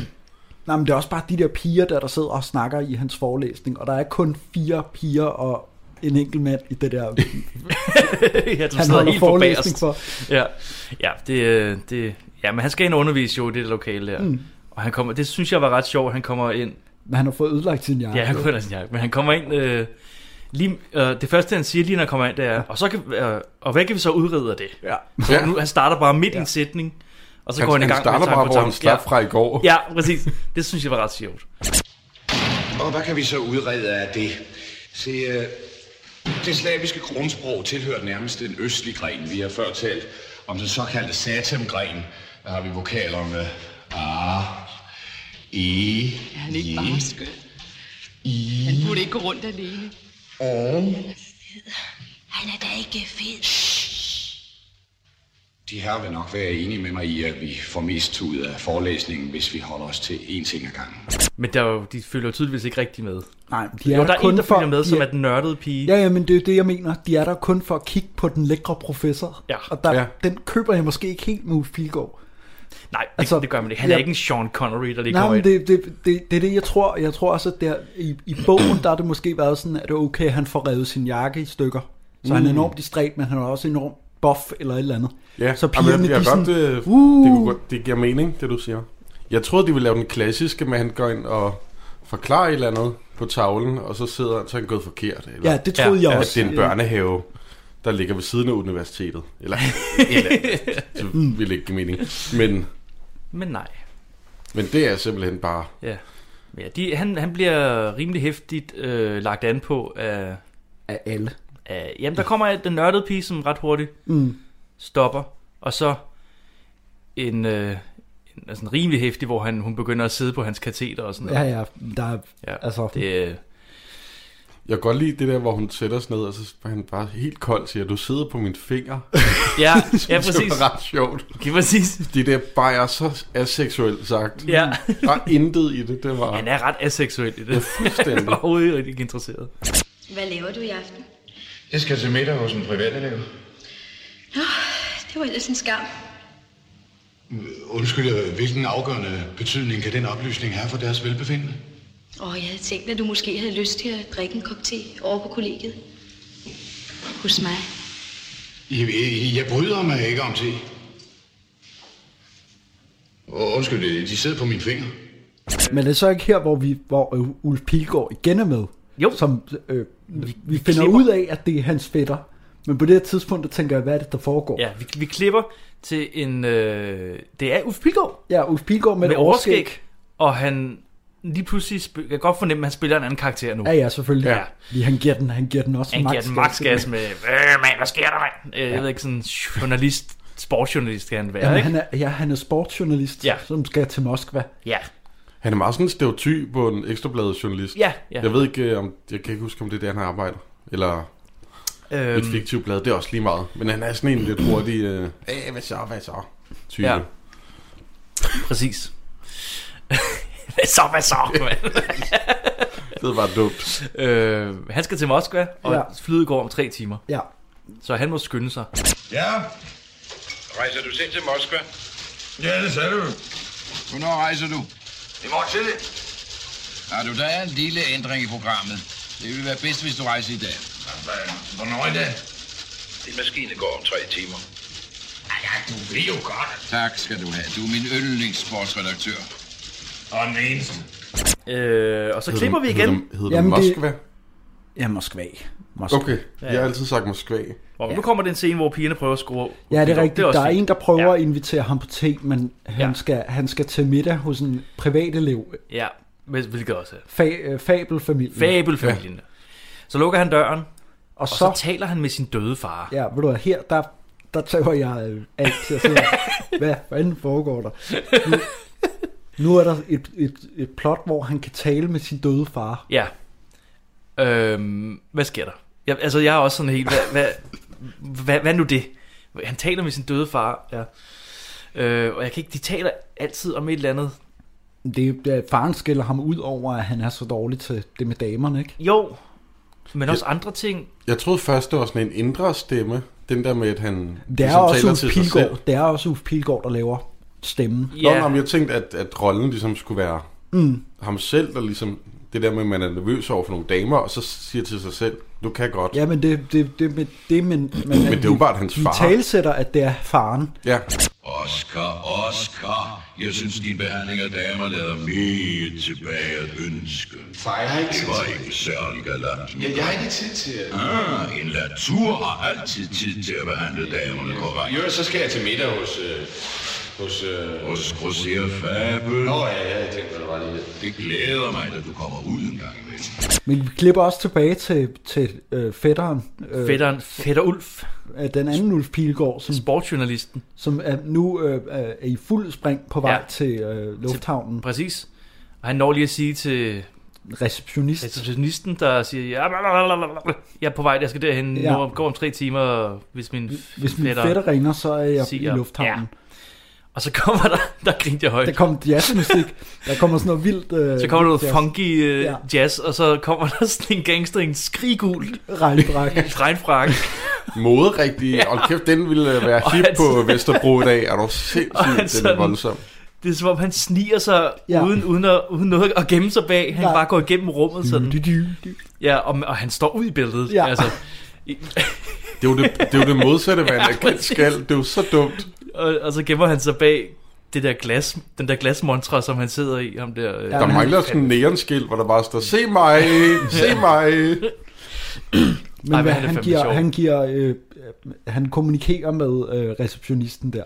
nej, men det er også bare de der piger, der, der sidder og snakker i hans forelæsning. Og der er kun fire piger og en enkelt mand i det der, ja, du han holder helt på forelæsning for. Ja, ja, det, øh, det, ja, men han skal ind og undervise jo i det lokale der. Mm. Og han kommer, det synes jeg var ret sjovt, han kommer ind. Men han har fået ødelagt sin jakke. Ja, han kunne sin jakke, men han kommer ind... Øh, lige, øh, det første, han siger lige, når han kommer ind, det er, og, så kan, øh, og hvad kan vi så udrede af det? Ja. Så Ja. nu, han starter bare midt i Ja. en sætning, og så Han, går han i han gang starter med bare, hvor han ja, fra i går. ja, præcis. Det synes jeg var ret sjovt. Og hvad kan vi så udrede af det? Se, øh, det slaviske grundsprog tilhører nærmest den østlige gren. Vi har før talt om den såkaldte satemgren. Der har vi vokalerne A, E, Han er ikke bare skøn. I, Han burde ikke gå rundt alene. O. Han er da ikke fed. De her vil nok være enige med mig i, at vi får mest ud af forelæsningen, hvis vi holder os til én ting ad gangen. Men der er jo, de følger jo tydeligvis ikke rigtig med. Nej, de er Jo, der er kun en, der for, følger med, de som er den nørdede pige. Ja, ja, men det er det, jeg mener. De er der kun for at kigge på den lækre professor. Ja. Og der, Ja. den køber jeg måske ikke helt med Ulf Pilgaard. Nej, det, Altså, det gør man ikke. Han er ja. ikke en Sean Connery, der lige Nej, kommer men ind. det, det, det, det er det, jeg tror. Jeg tror også, at der, i, i bogen, der er det måske været sådan, at det er okay, at han får revet sin jakke i stykker. Så mm. han er enormt distræt, men han er også enormt buff eller et eller andet. Ja, Så Jamen, pigerne, jeg, jeg de godt, sådan, øh, det, uh. kunne, godt- det giver mening, det du siger. Jeg troede, de ville lave den klassiske med, at han går ind og forklarer et eller andet på tavlen, og så sidder så er han gået forkert. Eller, Ja, det troede Ja, jeg at også. det er en børnehave, der ligger ved siden af universitetet. Eller, eller det ville ikke give mening. Men, Men nej. men det er simpelthen bare... Ja. Men ja de, han, han bliver rimelig hæftigt øh, lagt an på af... Af alle. af jamen, der kommer den nørdede pige, som ret hurtigt Mm. stopper. Og så en, øh, en altså en rimelig hæftig, hvor han, hun begynder at sidde på hans kateter og sådan Ja, noget. ja, der er, Ja, altså, det, øh, Jeg kan godt lide det der, hvor hun sætter sig ned, og så er han bare helt kold siger, du sidder på min finger. ja, ja, Det præcis. var ret sjovt. Ja, præcis. Det der bare er så aseksuelt sagt. Ja. Der er intet i det, det var... Han er ret aseksuel i det. Ja, fuldstændig. Jeg var overhovedet ikke interesseret. Hvad laver du i aften? Jeg skal til middag hos en privatelev. Nå, det var ellers en skam. Undskyld, hvilken afgørende betydning kan den oplysning have for deres velbefindende? Og jeg havde tænkt, at du måske havde lyst til at drikke en kop te over på kollegiet. Hos mig. Jeg, jeg, bryder mig ikke om te. Og undskyld, de sidder på min finger. men det er så ikke her, hvor, vi, hvor øh, Ulf Pilgaard igen er med. Jo. Som, øh, vi, vi finder klipper. ud af, at det er hans fætter. Men på det her tidspunkt, der tænker jeg, hvad er det, der foregår? Ja, vi, vi klipper til en... Øh, det er Ulf Pilgaard ja Ulf Pilgaard med, med et overskæg. overskæg. Og han lige pludselig... Sp- jeg kan godt fornemme, at han spiller en anden karakter nu. Ja, ja, selvfølgelig. Ja. Ja. Lige, han, giver den, han giver den også Han giver max den max gas med, øh, mand, hvad sker der, mand? Øh, Jeg ved ikke, sådan journalist, sportsjournalist skal han være, Jamen, ikke? han er, ja, han er sportsjournalist, Ja. ja. som skal til Moskva. Ja, Han er meget sådan en stereotyp på en ekstrabladet journalist. ja, ja. Jeg ved ikke, øh, om jeg kan ikke huske, om det er der, han arbejder. Eller, Et fiktivt blad, det er også lige meget. Men han er sådan en lidt hurtig, øh, Æh, hvad så, hvad så, type. Ja. Ja. Præcis. så, hvad så? mand? Det var dumt. øh, han skal til Moskva, og Ja. flyet går om tre timer. Ja. Så han må skynde sig. Ja, Rejser du selv til Moskva? ja, det sagde du. Hvornår rejser du? I morgen tidlig. Har du, der er en lille ændring i programmet. Det vil være bedst, hvis du rejser i dag. Hvornår i dag? Din maskine går om tre timer. Ja, ja, du ved jo godt. Tak skal du have. Du er min yndlingssportsredaktør. Og den eneste. Øh, og så Hedder klipper den- vi igen. Hedder, hedder Jamen, Jamen, det- Moskva? Ja, Moskva. Moskva. Okay, jeg har altid sagt Moskva. Og nu kommer den scene, hvor pigerne prøver at score. Ja, det er rigtigt. også der er fint. en, der prøver Ja. at invitere ham på te, men han, Ja. skal, han skal til middag hos en privatelev. Ja, men- hvilket også er. Fa- øh, fabelfamilien. Fabelfamilien. Ja. Så lukker han døren, og og så, så taler han med sin døde far. ja, ved du hvad, her, der, der tager jeg øh, alt til at se, hvad fanden foregår der? Nu, nu er der et, et, et plot, hvor han kan tale med sin døde far. Ja. Øhm, hvad sker der? Jeg, altså, jeg er også sådan helt... Hvad, hvad, hvad, hvad nu det? Han taler med sin døde far, ja. Øh, og jeg kan ikke... De taler altid om et eller andet... Det, det, faren skælder ham ud over, at han er så dårlig til det med damerne, ikke? Jo, men også andre ting. Jeg troede først, det var sådan en indre stemme. Den der med, at han Det er ligesom også taler Uffe til sig selv. Pilgaard, det er også Uffe Pilgaard, der laver stemmen. Nå, Ja. nå, men jeg tænkte, at, at rollen ligesom skulle være Mm. ham selv, der ligesom... Det der med, at man er nervøs over for nogle damer, og så siger til sig selv, du kan godt. Ja, men det, det, det, det, det men, men, Men det er jo bare hans vi far. talsætter, at det er faren. Ja. Oscar, Oscar. Jeg synes, din behandling af damer lader meget tilbage at ønske. Far, jeg har ikke Det var ikke særlig galant. Jeg, jeg har ikke tid til... Ah, en latur har altid tid til at behandle damerne korrekt. Jo, så skal jeg til middag hos... Øh, hos øh... Hos Grosser Fabel. Nå ja, jeg tænkte, det var lige. Det glæder mig, at du kommer ud en gang imellem. Men vi klipper også tilbage til, til øh, fætteren. Øh, Fætteren, Fætter Ulf, øh, Den anden Ulf Pilgaard, som, sportsjournalisten. som er nu øh, er i fuld spring på vej Ja. til øh, lufthavnen. Præcis. Og han når lige at sige til Receptionist. receptionisten, der siger, ja, jeg er på vej, jeg skal derhen, Ja. ja. nu går om tre timer, hvis min Hvis min fætter... fætter ringer, så er jeg siger- i lufthavnen. Og så kommer der, der grinte jeg højt. Der kommer jazzmusik. Der kommer sådan noget vildt... Øh, Så kommer der noget jazz. funky Ja. ja. jazz, og så kommer der sådan en gangster en skrigul Regnbrak. regnfrak. Moderigtig. Hold kæft, den ville øh, være Og hip han- på Vesterbro i dag. Er du Og sindssygt, den er voldsom. Det er som om han sniger sig Ja. ja. uden, uden, at, uden noget at gemme sig bag. Han Nej. bare går igennem rummet sådan. Du, du, du. Ja, og, og han står ud i billedet. Ja. Altså, i- Det er jo det, det, er jo det modsatte, hvad en Ja, agent skal. Det er jo så dumt. Og, og så gemmer han sig bag det der glas, den der glasmontre, som han sidder i. Ham der, øh, Der men han- mangler sådan en neonskilt, hvor der bare står, se mig, se mig. Men Ej, hvad, men han han, giver, sjov. han giver, øh, øh, han kommunikerer med øh, receptionisten der.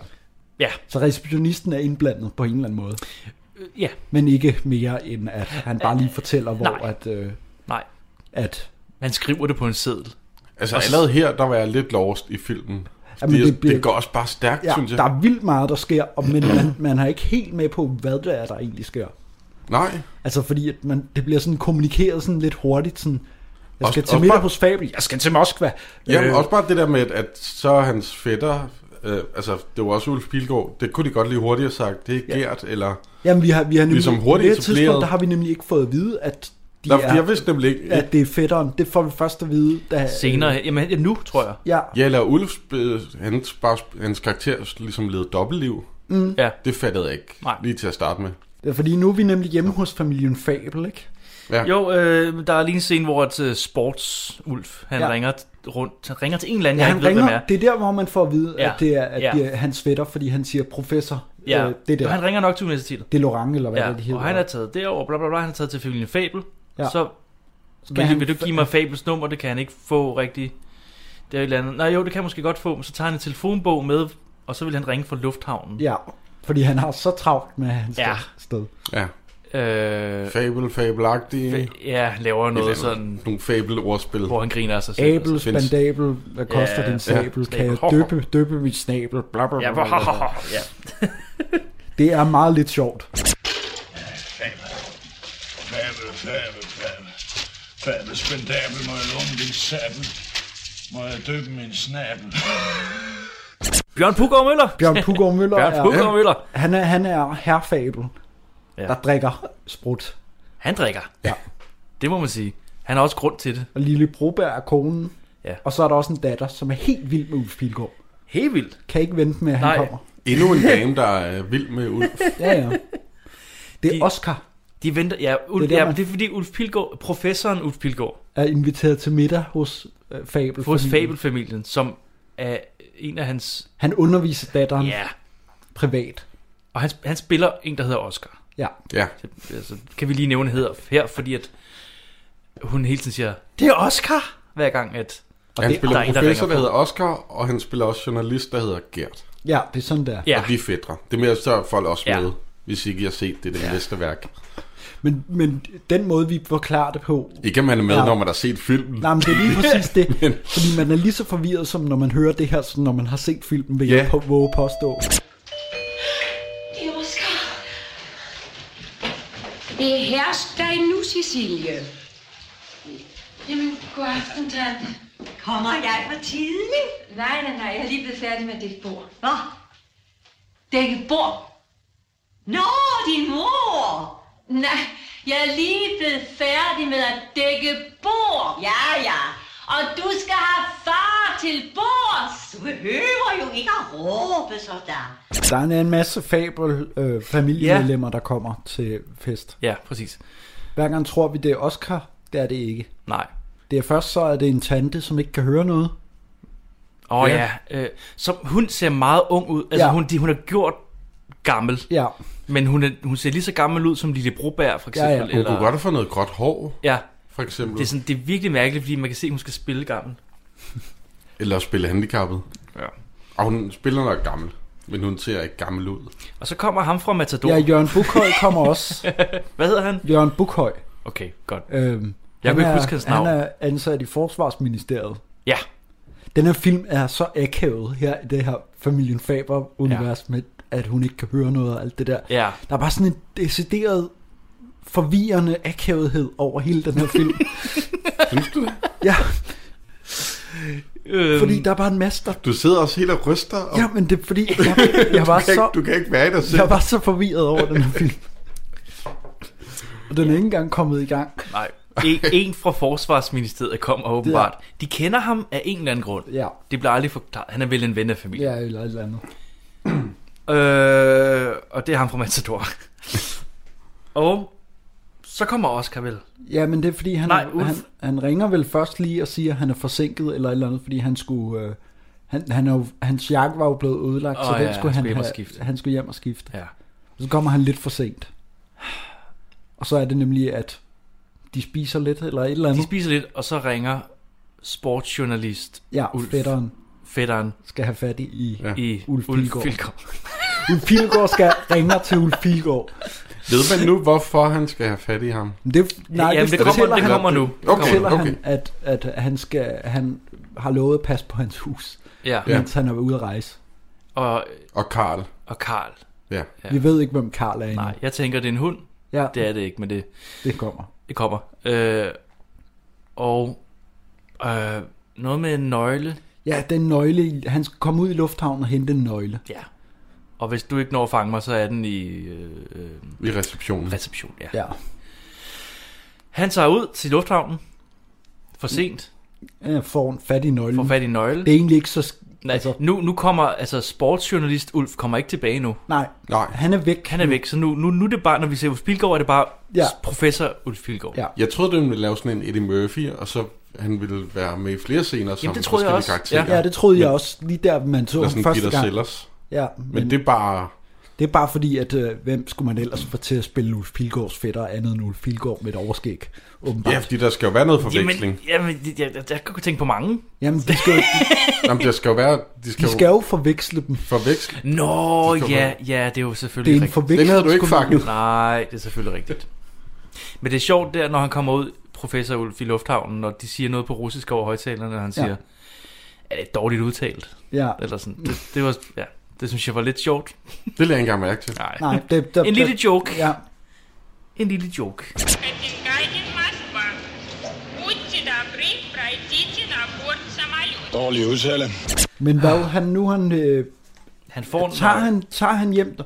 Ja. Så receptionisten er indblandet på en eller anden måde. ja, Men ikke mere end at han bare lige fortæller, hvor Nej. at, øh, nej. at Han skriver det på en seddel. Altså allerede her, der var jeg lidt lost i filmen. Jamen, det, det bliver- det går også bare stærkt, ja, synes jeg. der er vildt meget, der sker, og, men man, man er ikke helt med på, hvad det er, der egentlig sker. Nej, Altså fordi at man, det bliver sådan kommunikeret sådan lidt hurtigt, sådan, jeg skal Også- til middag hos Fabel, jeg skal til Moskva. Jamen, Øh, også bare det der med, at, så hans fætter, øh, altså det var også Ulf Pilgaard, det kunne de godt lige hurtigt have sagt, det er Ja. Gert, eller... Jamen vi har, vi har nemlig, Ligesom hurtigt på det tidspunkt, der har vi nemlig ikke fået at vide, at de Der, er, jeg vidste nemlig ikke, at det er fætteren. Det får vi først at vide, da... Senere, jamen ja, nu tror jeg. Ja, Ja, eller Ulf, øh, hans, bare, hans karakter ligesom levede dobbeltliv. mm. Ja, Det fattede jeg ikke Nej. lige til at starte med. det er fordi nu er vi nemlig hjemme hos familien Fabel, ikke? Ja. Jo, øh, der er lige en scene, hvor et uh, sports-Ulf, han Ja. ringer rundt, han ringer til en eller anden, Ja, jeg han ikke ved, ringer, hvem er. det er der, hvor man får at vide, Ja. at det er, at Ja. det er hans fætter, fordi han siger professor. Ja, øh, det der. han ringer nok til universitetet. Det er Laurent, eller hvad Ja, det, det hedder. og han er taget derover, bla bla bla, han er taget til familien Fabel. Ja. Så Skal vil, han vil du give mig Fabels nummer, det kan han ikke få rigtigt. Det er et eller andet. Nej, jo, det kan han måske godt få, men så tager han en telefonbog med, og så vil han ringe fra lufthavnen. Ja, fordi han har så travlt med hans Ja. sted. Ja, Øh, fabel, fabelagtige. fa- ja, laver Et noget eller sådan, Nogle fabel-ordspil. hvor han griner af sig selv. Abel, spandabel, hvad koster Ja, din sabel? ja, Kan jeg snabel. døbe, døbe mit snabel? Bla, bla, Ja, bla, bla, bla. ja. Det er meget lidt sjovt. Fabel, fabel, fabel, fabel. Spendabel, må jeg låne din sabel. Må jeg døbe min snabel? Bjørn Puggaard Møller. Bjørn Puggaard Møller Bjørn er, Puggaard Møller. Han er, han er herrfabel, Ja. ja. der drikker sprut. Han drikker. Ja. Det må man sige. Han har også grund til det. Og Lille Broberg er konen. Ja. Og så er der også en datter, som er helt vild med Ulf Pilgaard. Helt vildt. Kan ikke vente med, at han Nej. kommer. Endnu en dame, der er vild med Ulf. Ja, ja. Det er De- Oscar, De venter, ja, Ulf, Det er er, der, ja, man- det er fordi Ulf Pilgaard, professoren Ulf Pilgaard, er inviteret til middag hos øh, Fabel. hos Fabelfamilien, som er en af hans, Han underviser datteren ja, privat. og han, han spiller en, der hedder Oscar. Ja. Ja. Så, altså, kan vi lige nævne hedder her, fordi at hun hele tiden siger, det er Oscar, hver gang at, Han det- spiller der er en, der professor, der hedder Oscar, og han spiller også journalist, der hedder Gert. Ja, det er sådan der. ja, Og de er fædre. Det er mere så folk også Ja. med, hvis ikke I har set det, det Ja. næste værk. Men, men den måde, vi forklarer det på... Ikke at man er med, Ja. når man har set filmen. Nej, men det er lige præcis det. Men- Fordi man er lige så forvirret, som når man hører det her, som når man har set filmen, vil Ja. jeg på, våge påstå. Det er Oscar. Det hersk dig nu, Cecilie. Jamen, god aften, tante. Kommer jeg for tidligt? Nej, nej, nej, jeg er lige blevet færdig med det bord. Hvad? Dække bord? Nå, din mor! Nej, jeg er lige blevet færdig med at dække bord. Ja, ja. Og du skal have far til bords. Du behøver jo ikke at råbe sådan. Der er en masse Fabel øh, familiemedlemmer, der kommer til fest. ja, præcis. Hver gang tror vi, det er Oscar. Det er det ikke. Nej. Det er først så, er det en tante, som ikke kan høre noget. Åh oh, Ja. ja, øh, så hun ser meget ung ud, altså Ja. hun, de, hun er gjort gammel, Ja, men hun, er, hun ser lige så gammel ud som Lille Broberg, for Ja, ja. eksempel. Hun kunne godt have fået noget gråt hår, Ja, for eksempel. det er, sådan, det er virkelig mærkeligt, fordi man kan se, at hun skal spille gammel. Eller spille handicappet. Ja. Og hun spiller nok gammel, men hun ser ikke gammel ud. Og så kommer ham fra Matador. ja Jørgen Bukhøj kommer også. Hvad hedder han? Jørgen Bukhøj. Okay, godt. Øhm, Jeg han kan ikke er, huske hans navn. Han er ansat i Forsvarsministeriet. Ja, Den her film er så akavet her i det her familien Faber-univers ja. med, at hun ikke kan høre noget og alt det der. ja. Der er bare sådan en decideret forvirrende akavethed over hele den her film. Synes du det? ja, Øhm, fordi der er bare en masse, der... Du sidder også helt og ryster, og Ja, men det er fordi, jeg, jeg var du, kan så... ikke, du kan ikke være i dig selv. Jeg var så forvirret over den her film. Og den er ikke engang kommet i gang. Nej. En, en fra Forsvarsministeriet kommer åbenbart. De kender ham af en eller anden grund. Ja, Det bliver aldrig forklaret. Han er vel en ven af familien. ja eller et eller andet. Øh, og det er ham fra Matador. og så kommer Oscar vel. Ja, men det er fordi, han, Nej, Ulf. han, han ringer vel først lige og siger, at han er forsinket eller et eller andet, fordi han skulle... Øh, han, han er jo, hans jakke var jo blevet ødelagt, Åh så den ja, skulle han han, skulle hjem og have, skifte. han skulle hjem og skifte. Ja. Og så kommer han lidt for sent. Og så er det nemlig, at de spiser lidt, eller et eller De andet. spiser lidt, og så ringer sportsjournalist ja, Ulf. fætteren fætteren skal have fat i... Ja. i Ulf Ulf Pilgaard. Pilgaard. Ulf Pilgaard skal ringe til Ulf Pilgaard. Ved man nu, hvorfor han skal have fat i ham? Det, nej, Jamen, det kommer- fortæller det han- kommer nu. Det Det kommer fortæller nu. han, Okay. at, at han, skal, han har lovet at passe på hans hus, Ja. Ja. mens han er ude at rejse. Og, Og Karl. og Karl. Ja. Ja. Vi ved ikke, hvem Karl er endnu. Nej, jeg tænker, det er en hund. Ja, Det er det ikke, men det, det kommer. det kommer. Øh, og øh, noget med en nøgle. Ja, den nøgle, han skal komme ud i lufthavnen og hente en nøgle. Ja. Og hvis du ikke når at fange mig, så er den i øh, øh, I receptionen. reception. Ja. Ja, Han tager ud til lufthavnen. For sent. jeg får en fat i nøglen. Får fat i nøgle. Det er egentlig ikke så... sk- Nej, altså- nu, nu kommer, altså sportsjournalist Ulf kommer ikke tilbage nu. Nej, Nej. han er væk. Han er væk, så nu, nu, nu er det bare, når vi ser Ulf Pilgaard, er det bare Ja. ja. professor Ulf Pilgaard. Ja. Jeg troede, den ville lave sådan en Eddie Murphy, og så han ville være med i flere scener som det troede jeg forskellige også. karakterer. Ja, det troede jeg Men- også, lige der man så ham første Peter gang. Sellers. Ja, Men, men, det er bare... det er bare fordi, at øh, hvem skulle man ellers få til at spille Ulf Pilgaards fætter andet end Ulf Pilgaard med et overskæg, åbenbart. Ja, fordi der skal jo være noget forveksling. Jamen, jamen jeg, jeg, jeg, jeg kan tænke på mange. Jamen, de skal, jo- Jamen, der skal jo være... De skal, de skal jo forveksle dem. forveksle. Nå, ja, være- ja, det er jo Det selvfølgelig er en rigtigt. forveksling. Den havde du ikke fanget. Nej, det er selvfølgelig rigtigt. Men det er sjovt der, når han kommer ud, professor Ulf i Lufthavnen, og de siger noget på russisk over højtalerne, og han siger, ja. er det dårligt udtalt? Ja. Eller sådan. Det, det var, ja, det synes jeg var lidt sjovt. Det lader jeg ikke engang mærke til. Nej, Nej det, det, en lille det, joke. Ja. En lille joke. Dårlig udtale. Men hvad, han, nu han... Øh, han får tager, han, tager han hjem...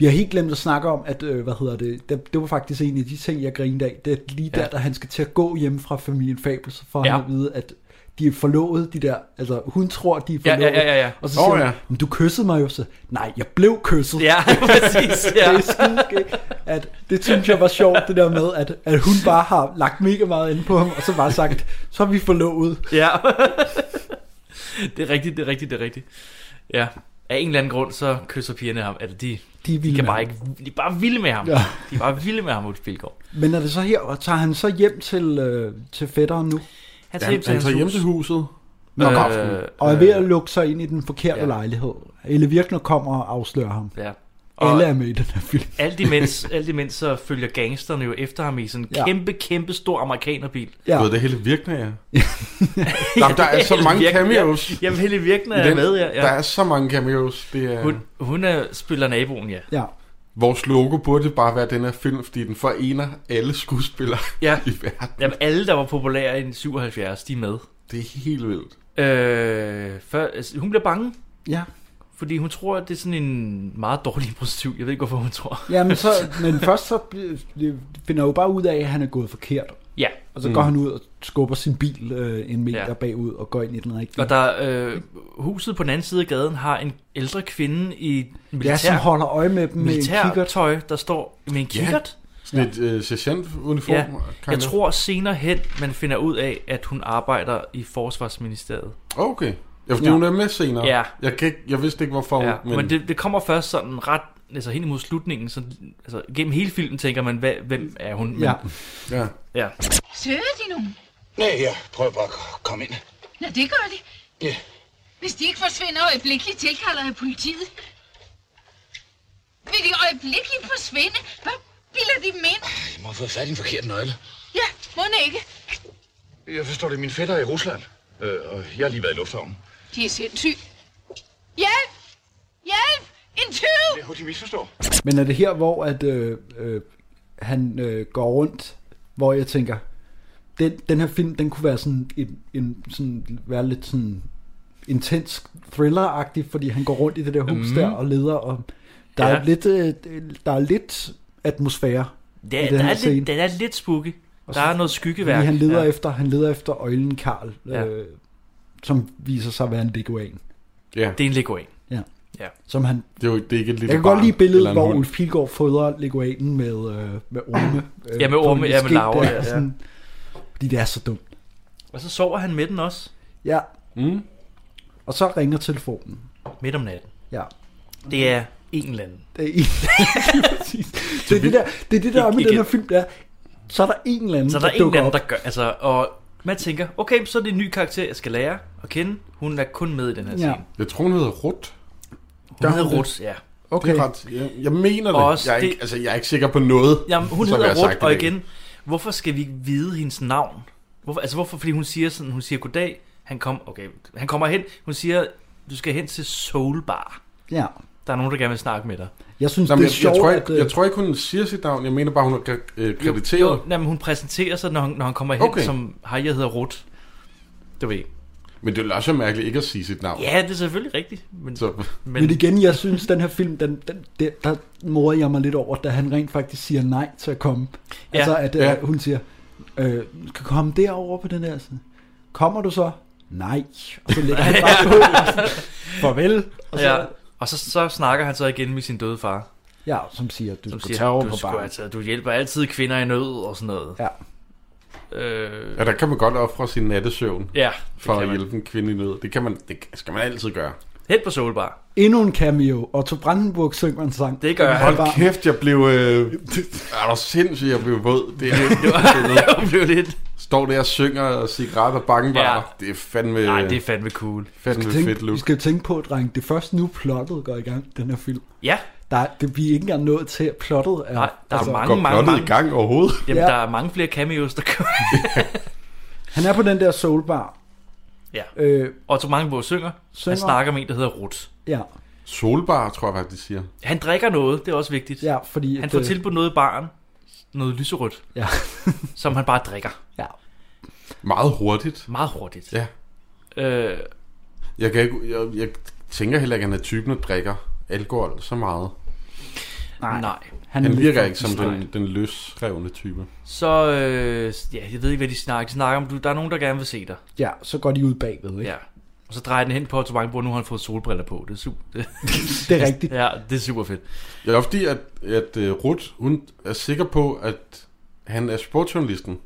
Vi har helt glemt at snakke om, at, øh, hvad hedder det, det, det var faktisk en af de ting, jeg grinede af. Det er lige der, Ja. da han skal til at gå hjem fra familien Fabel, så får Ja. han at vide, at de er forlovet, de der, altså hun tror, de er Ja, ja, forlovet. ja, ja, ja. Og så siger oh, ja. ja. men du kyssede mig jo, så nej, jeg blev kysset. Ja, præcis, ja. det er skide at det synes jeg var sjovt, det der med, at, at hun bare har lagt mega meget ind på ham, og så bare sagt, så er vi forlovet. Ja. det er rigtigt, det er rigtigt, det er rigtigt. Ja. Af en eller anden grund, så kysser pigerne ham. Altså, de, De er vilde kan med bare ikke, de er bare vilde med ham. Ja. De er bare vilde med ham, Ulf Pilgaard. Men er det så her, og tager han så hjem til, øh, til fætteren nu? Han tager hjem til Han hans tager hjem til huset. Nå, Øh, øh, og er ved at lukke sig ind i den forkerte ja. ja. lejlighed. Elle Virkner kommer og afslører ham. Ja. Alle er med i den her film. Alt imens, alt imens så følger gangsterne jo efter ham i sådan en Ja. kæmpe, kæmpe stor amerikanerbil. Ja. Gud, det er Helle Virkner, ja. Jamen, der er så mange Virkner, cameos. ja. Jamen, Helle Virkner er med, ja, ja. Der er så mange cameos. Det er... Hun, hun er, spiller naboen, ja. Ja. Vores logo burde bare være den her film, fordi den forener alle skuespillere Ja. i verden. Jamen, alle, der var populære i 77, de er med. Det er helt vildt. Øh, før, altså, hun bliver bange. Ja. Fordi hun tror, at det er sådan en meget dårlig prostitut. Jeg ved ikke, hvorfor hun tror. Ja, men, så, men først så finder jo bare ud af, at han er gået forkert. Ja. Og så Mm. går han ud og skubber sin bil øh, en meter Ja. ja. bagud og går ind i den rigtige. Og der, øh, huset på den anden side af gaden har en ældre kvinde i militær, Ja, som holder øje med dem med en militærtøj, der står med en Ja. kikkert. Sådan et øh, sergeant-uniform. Ja, jeg tror senere hen, man finder ud af, at hun arbejder i Forsvarsministeriet. Okay. Ja, fordi Ja. ja. hun er med senere. Ja. Jeg, kan ikke, jeg vidste ikke, hvorfor Ja, hun... men, men det, det kommer først sådan ret, altså hen imod slutningen, så, altså gennem hele filmen tænker man, hvad, hvem er hun? Men, Ja. Ja. ja. Søger de nogen? Nej, jeg prøver bare at komme ind. Nå, det gør de. Ja. Hvis de ikke forsvinder øjeblikkeligt, tilkalder jeg politiet. Vil de øjeblikkeligt forsvinde? Hvad bilder de dem ind? Jeg må have fået fat i en forkert nøgle. Ja, må ikke. Jeg forstår det, min fætter er i Rusland. Øh, og jeg har lige været i lufthavnen. De er sindssyge. Hjælp! Hjælp! En tyv! Det har de misforstår. Men er det her, hvor at, øh, øh, han øh, går rundt, hvor jeg tænker, den, den her film, den kunne være sådan en, en sådan, være lidt sådan intens thriller-agtig, fordi han går rundt i det der hus mm. der og leder, og der, Ja. er lidt, øh, der er lidt atmosfære Det i er, den der her er scene. lidt, den er lidt spooky. Og Der er noget skyggeværk. Fordi han leder, ja. efter, han leder efter øjlen Karl, Ja. øh, som viser sig at være en leguan. Ja. Det er en leguan. Ja. Ja. Som han, Det er jo det er ikke et lille jeg kan godt barn lide billedet, hvor hund. Ulf Pilgaard fodrer leguanen med, øh, med orme. øh, Ja, med orme, ja, med der, ja, ja. sådan, Fordi det er så dumt. Og så sover han med den også. Ja. Mm. Og så ringer telefonen. Midt om natten. Ja. Det er en eller anden. Det er, en, det, er det, der, det er det der er med den her film, der så er der en eller anden, Så der er en eller anden, der gør, altså, og man tænker, okay, så er det en ny karakter, jeg skal lære at kende. Hun er kun med i den her Ja. scene. Jeg tror, hun hedder Rut. Hun hedder Rut, ja. Okay. Det er ret, jeg, jeg mener det. Og også jeg, er det- ikke, altså, jeg er ikke sikker på noget. Jamen, hun hedder Rut, og igen, hvorfor skal vi ikke vide hendes navn? Hvorfor, altså hvorfor? Fordi hun siger sådan, hun siger goddag, han, kom, okay, han kommer hen, hun siger, du skal hen til Soul Bar. Ja. Der er nogen, der gerne vil snakke med dig. Jeg synes, Nå, det er jeg, sjovt, jeg, tror at... ikke, øh, jeg tror ikke, hun siger sit navn. Jeg mener bare, hun er øh, krediteret. Jo, jo, nej, men hun præsenterer sig, når han, når han kommer hen, Okay. som, hej, jeg hedder Rut. Du ved. Men det er også mærkeligt ikke at sige sit navn. Ja, det er selvfølgelig rigtigt. Men, Så, men, Men igen, jeg synes, den her film, den, den, der, der morer jeg mig lidt over, da han rent faktisk siger nej til at komme. Ja. Altså, at øh, Ja. hun siger, øh, skal komme derover på den her side. Kommer du så? Nej. Og så lægger han bare på. Farvel. Og så, ja. Og så, så snakker han så igen med sin døde far. ja, som siger, du Som skal siger, tage over du, på skulle bar. altså, du hjælper altid kvinder i nød og sådan noget. Ja. Øh, ja, der kan man godt ofre sin nattesøvn. Ja, det For at hjælpe en kvinde i nød. Det, kan man, det skal man altid gøre. Hen på Soul Bar. Endnu en cameo. Otto Brandenburg synger en sang. Det gør er Hold bare- kæft, jeg blev... Øh, er du sindssygt, jeg blev våd. Det er Det var, jeg blev lidt... Står der og synger og cigaretter og bangebarer. Ja. Det er fandme... Nej, det er fandme cool. Fandme skal fedt tænke, look. Vi skal tænke på, dreng, det er først nu plottet går i gang, den her film. Ja. Der, er- det, vi er ikke engang nået til, at plottet er... Nej, der er mange, Går mange, mange, i gang overhovedet? Jamen, Ja. der er mange flere cameos, der kommer. Han er på den der soulbar. ja. Øh, Otto Mangeborg synger. Synger. Han snakker med en, der hedder Rut. ja, Solbar, tror jeg faktisk, de siger. Han drikker noget, det er også vigtigt. ja, fordi... Han får øh, tilbudt noget i baren. Noget lyserødt. Ja. som han bare drikker. Ja. Meget hurtigt. Meget hurtigt. Ja. Øh, Jeg, kan ikke, jeg, jeg tænker heller ikke, at han er typen, der drikker alkohol så meget. Nej. nej. Han, er han virker ikke som den, den løsrevne type. Så, øh, ja, jeg ved ikke, hvad de snakker. De snakker om, du, der er nogen, der gerne vil se dig. Ja, så går de ud bagved, ikke? Ja. Og så drejer den hen på autobankbordet, nu har han fået solbriller på. Det er super. Det, Det er rigtigt. Ja, det er super fedt. Ja, det er fordi, at, at uh, Ruth, hun er sikker på, at han er sportsjournalisten.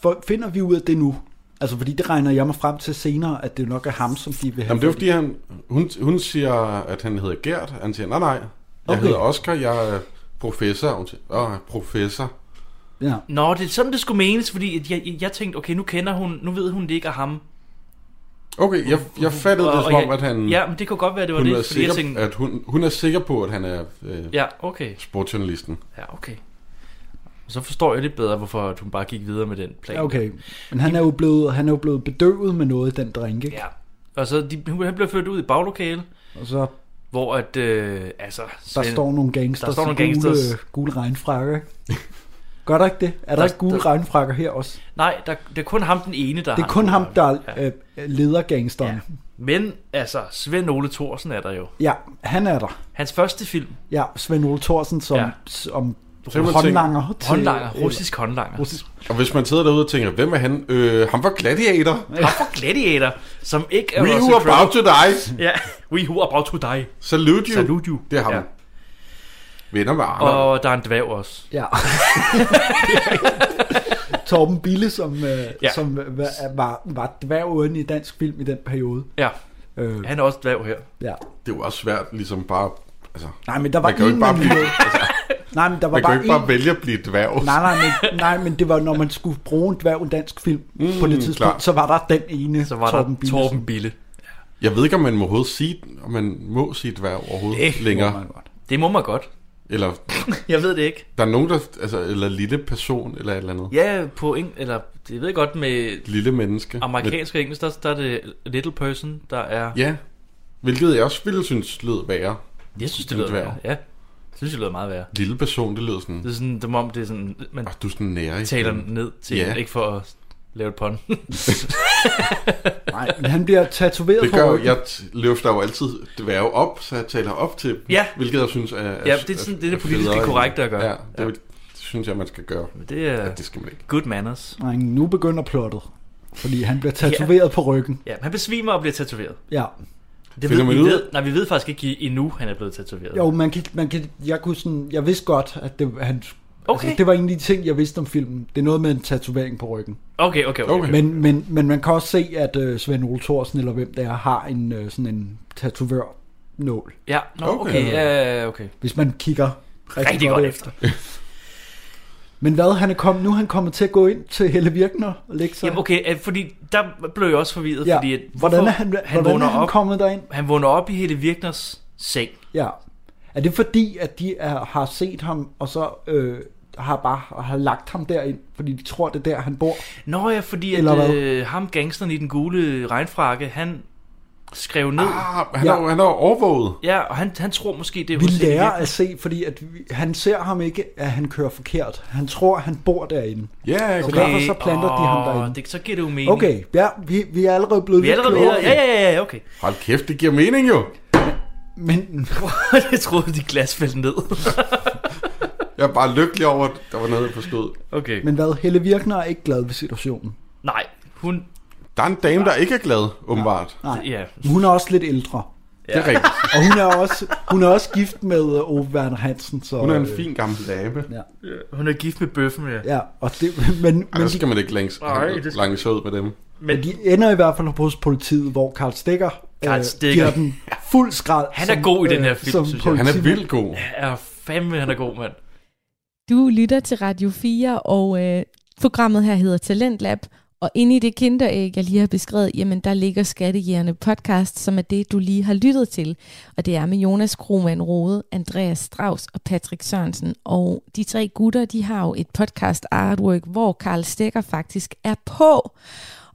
For, finder vi ud af det nu? Altså, fordi det regner jeg mig frem til senere, at det nok er ham, som de vil have. Jamen, det er fordi, han, hun, hun siger, at han hedder Gert. Han siger, nej, nej, jeg Okay. hedder Oscar, jeg er professor. Hun siger, åh, professor. Ja. Nå, det er sådan, det skulle menes, fordi at jeg, jeg, jeg tænkte, okay, nu kender hun, nu ved hun, det ikke er ham. Okay, jeg, jeg fattede det som om, jeg- at han... Ja, men det kunne godt være, det var hun det, er fordi jeg sikker, tænkte- at hun, hun er sikker på, at han er øh, Ja, okay. sportsjournalisten. Ja, okay. Så forstår jeg lidt bedre, hvorfor hun bare gik videre med den plan. Ja, okay. Men han er jo blevet, han er jo blevet bedøvet med noget den drink, ikke? Ja. Og så de, han blev ført ud i baglokale, Og så hvor at, øh, altså... der Svend- står nogle gangsters, Der står nogle gangsters. Gule, gule regnfrakker? Gør der ikke det? Er der, Der- ikke gule der- regnfrakker her også? Nej, der, det er kun ham den ene, der Det er kun ham, der øh, leder gangsteren. Ja. Men altså, Svend Ole Thorsen er der jo. Ja, han er der. Hans første film. Ja, Svend Ole Thorsen som, Ja. ja. som Så kan håndlanger. tænke- til- Håndlanger, russisk håndlanger. Russisk. Og hvis man sidder derude og tænker, hvem er han? Øh, han var gladiator. Ham fra Gladiator, som ikke er We Russell who are about to die. Ja, we who are about to die. Salute you. Salute you. Det er ham. Ja. Venner med Arnold. Og der er en dværg også. Ja. Torben Bille, som, øh, Ja. som øh, var, var, var dværgen i dansk film i den periode. Ja. Øh, Han er også dværg her. ja. Det jo også svært, ligesom bare... Altså, Nej, men der var man kan jo en, ikke bare blive, ville- Nej, men der var man kan bare jo ikke bare en- vælge at blive dværg. Nej, nej, men, nej, men det var, når man skulle bruge en dværg en dansk film mm, på det tidspunkt, klart. så var der den ene Så var Torben der Bille. Torben Bille. Jeg ved ikke, om man må overhovedet sige, om man må sige dværg overhovedet Det må længere. man godt. Det må man godt. Eller Jeg ved det ikke. der er nogen, der... Altså, eller lille person, eller et eller andet. Ja, på eng eller det ved jeg godt med Lille menneske. amerikansk og engelsk, der, der er det little person, der er... Ja, hvilket jeg også ville synes lød værre. Jeg synes, det dværg. værre. Ja, synes, det lyder meget værre. Lille person, det lyder sådan... Det er sådan, som om det er sådan, man Ah, du er sådan nære taler stemmen. ned til, Ja. ja. ikke for at lave et pun. Nej, men han bliver tatoveret Det på gør ryggen. jeg løfter jo altid dværge op, så jeg taler op til dem, Ja. hvilket jeg synes er, er Ja, det er sådan- det er det politisk korrekte at gøre. Ja, det, Ja. ja. det synes jeg, man skal gøre. Men det er Ja, det skal man ikke. good manners. Nej, nu begynder plottet. Fordi han bliver tatoveret på ryggen. Ja, han besvimer og bliver tatoveret. Ja. Det Finder ved, man vi ud ved, nej, vi ved faktisk ikke endnu, han er blevet tatoveret. Jo, man kan, man kan, jeg, kunne sådan, jeg vidste godt, at det, han, Okay. altså, det var en af de ting, jeg vidste om filmen. Det er noget med en tatovering på ryggen. Okay, okay, okay. Okay. Men, men, men man kan også se, at øh, Svend Ole Thorsen, eller hvem det er, har en, øh, sådan en tatovør-nål. Ja, no, okay. Okay. Ja, okay. Hvis man kigger rigtig, Rigtig godt efter. Men hvad, han er kommet, nu er han kommet til at gå ind til Helle Virkner og lægge sig. Jamen, okay, øh, fordi der blev jeg også forvirret, Ja, fordi at, hvordan er han, han hvordan er han op, kommet derind? han vågner op i Helle Virkners seng. Ja. Er det fordi, at de er, har set ham, og så øh, har bare har lagt ham derind, fordi de tror, det er der, han bor? Nå ja, fordi Eller at øh, ham gangsteren i den gule regnfrakke, han skrev ned. Ah, han, Ja. er, han er overvåget. Ja, og han, han tror måske, det er Vi lærer at se, fordi at vi, han ser ham ikke, at han kører forkert. Han tror, han bor derinde. Ja, Så okay. derfor så planter de ham derinde. Det, så giver det jo mening. Okay, ja, vi, vi er allerede blevet Vi er lidt allerede ja, ja, ja, ja, okay. Hold kæft, det giver mening jo. Men jeg troede, de glas faldt ned. Jeg er bare lykkelig over, at der var noget, jeg forstod. okay. Men hvad, Helle Virkner er ikke glad ved situationen. Nej, hun... Der er en dame, der ikke er glad, åbenbart. Nej, Ja, hun er også lidt ældre. Det er rigtigt. Og hun er også, hun er også gift med øh, Ove Werner Hansen. Så, Hun er en øh, fin gammel dame. Ja, hun er gift med bøffen, ja. ja og det, men, Ej, men, de, skal man ikke længes, Nej, det skal- så ud med dem. men de ender i hvert fald hos politiet, hvor Karl Stikker, Karl øh, Stikker. giver den fuld skrald. Han er som, god i den øh, her film, som synes jeg. Han er politimand. vildt god. Er fandme, han er god, mand. Du lytter til Radio 4, og øh, programmet her hedder Talentlab. Og inde i det kinderæg, jeg lige har beskrevet, jamen der ligger Skattejægerne podcast, som er det, du lige har lyttet til. Og det er med Jonas Krohmann Rode, Andreas Strauss og Patrick Sørensen. Og de tre gutter, de har jo et podcast artwork, hvor Karl Stikker faktisk er på.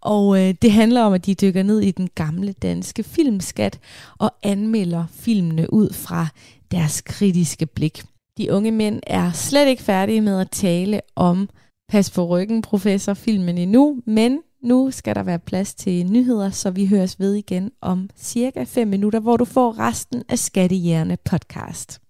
Og øh, det handler om, at de dykker ned i den gamle danske filmskat og anmelder filmene ud fra deres kritiske blik. De unge mænd er slet ikke færdige med at tale om Pas på ryggen, professor, filmen endnu, men Nu skal der være plads til nyheder, så vi høres ved igen om cirka 5 minutter, hvor du får resten af Skattehjerne podcast.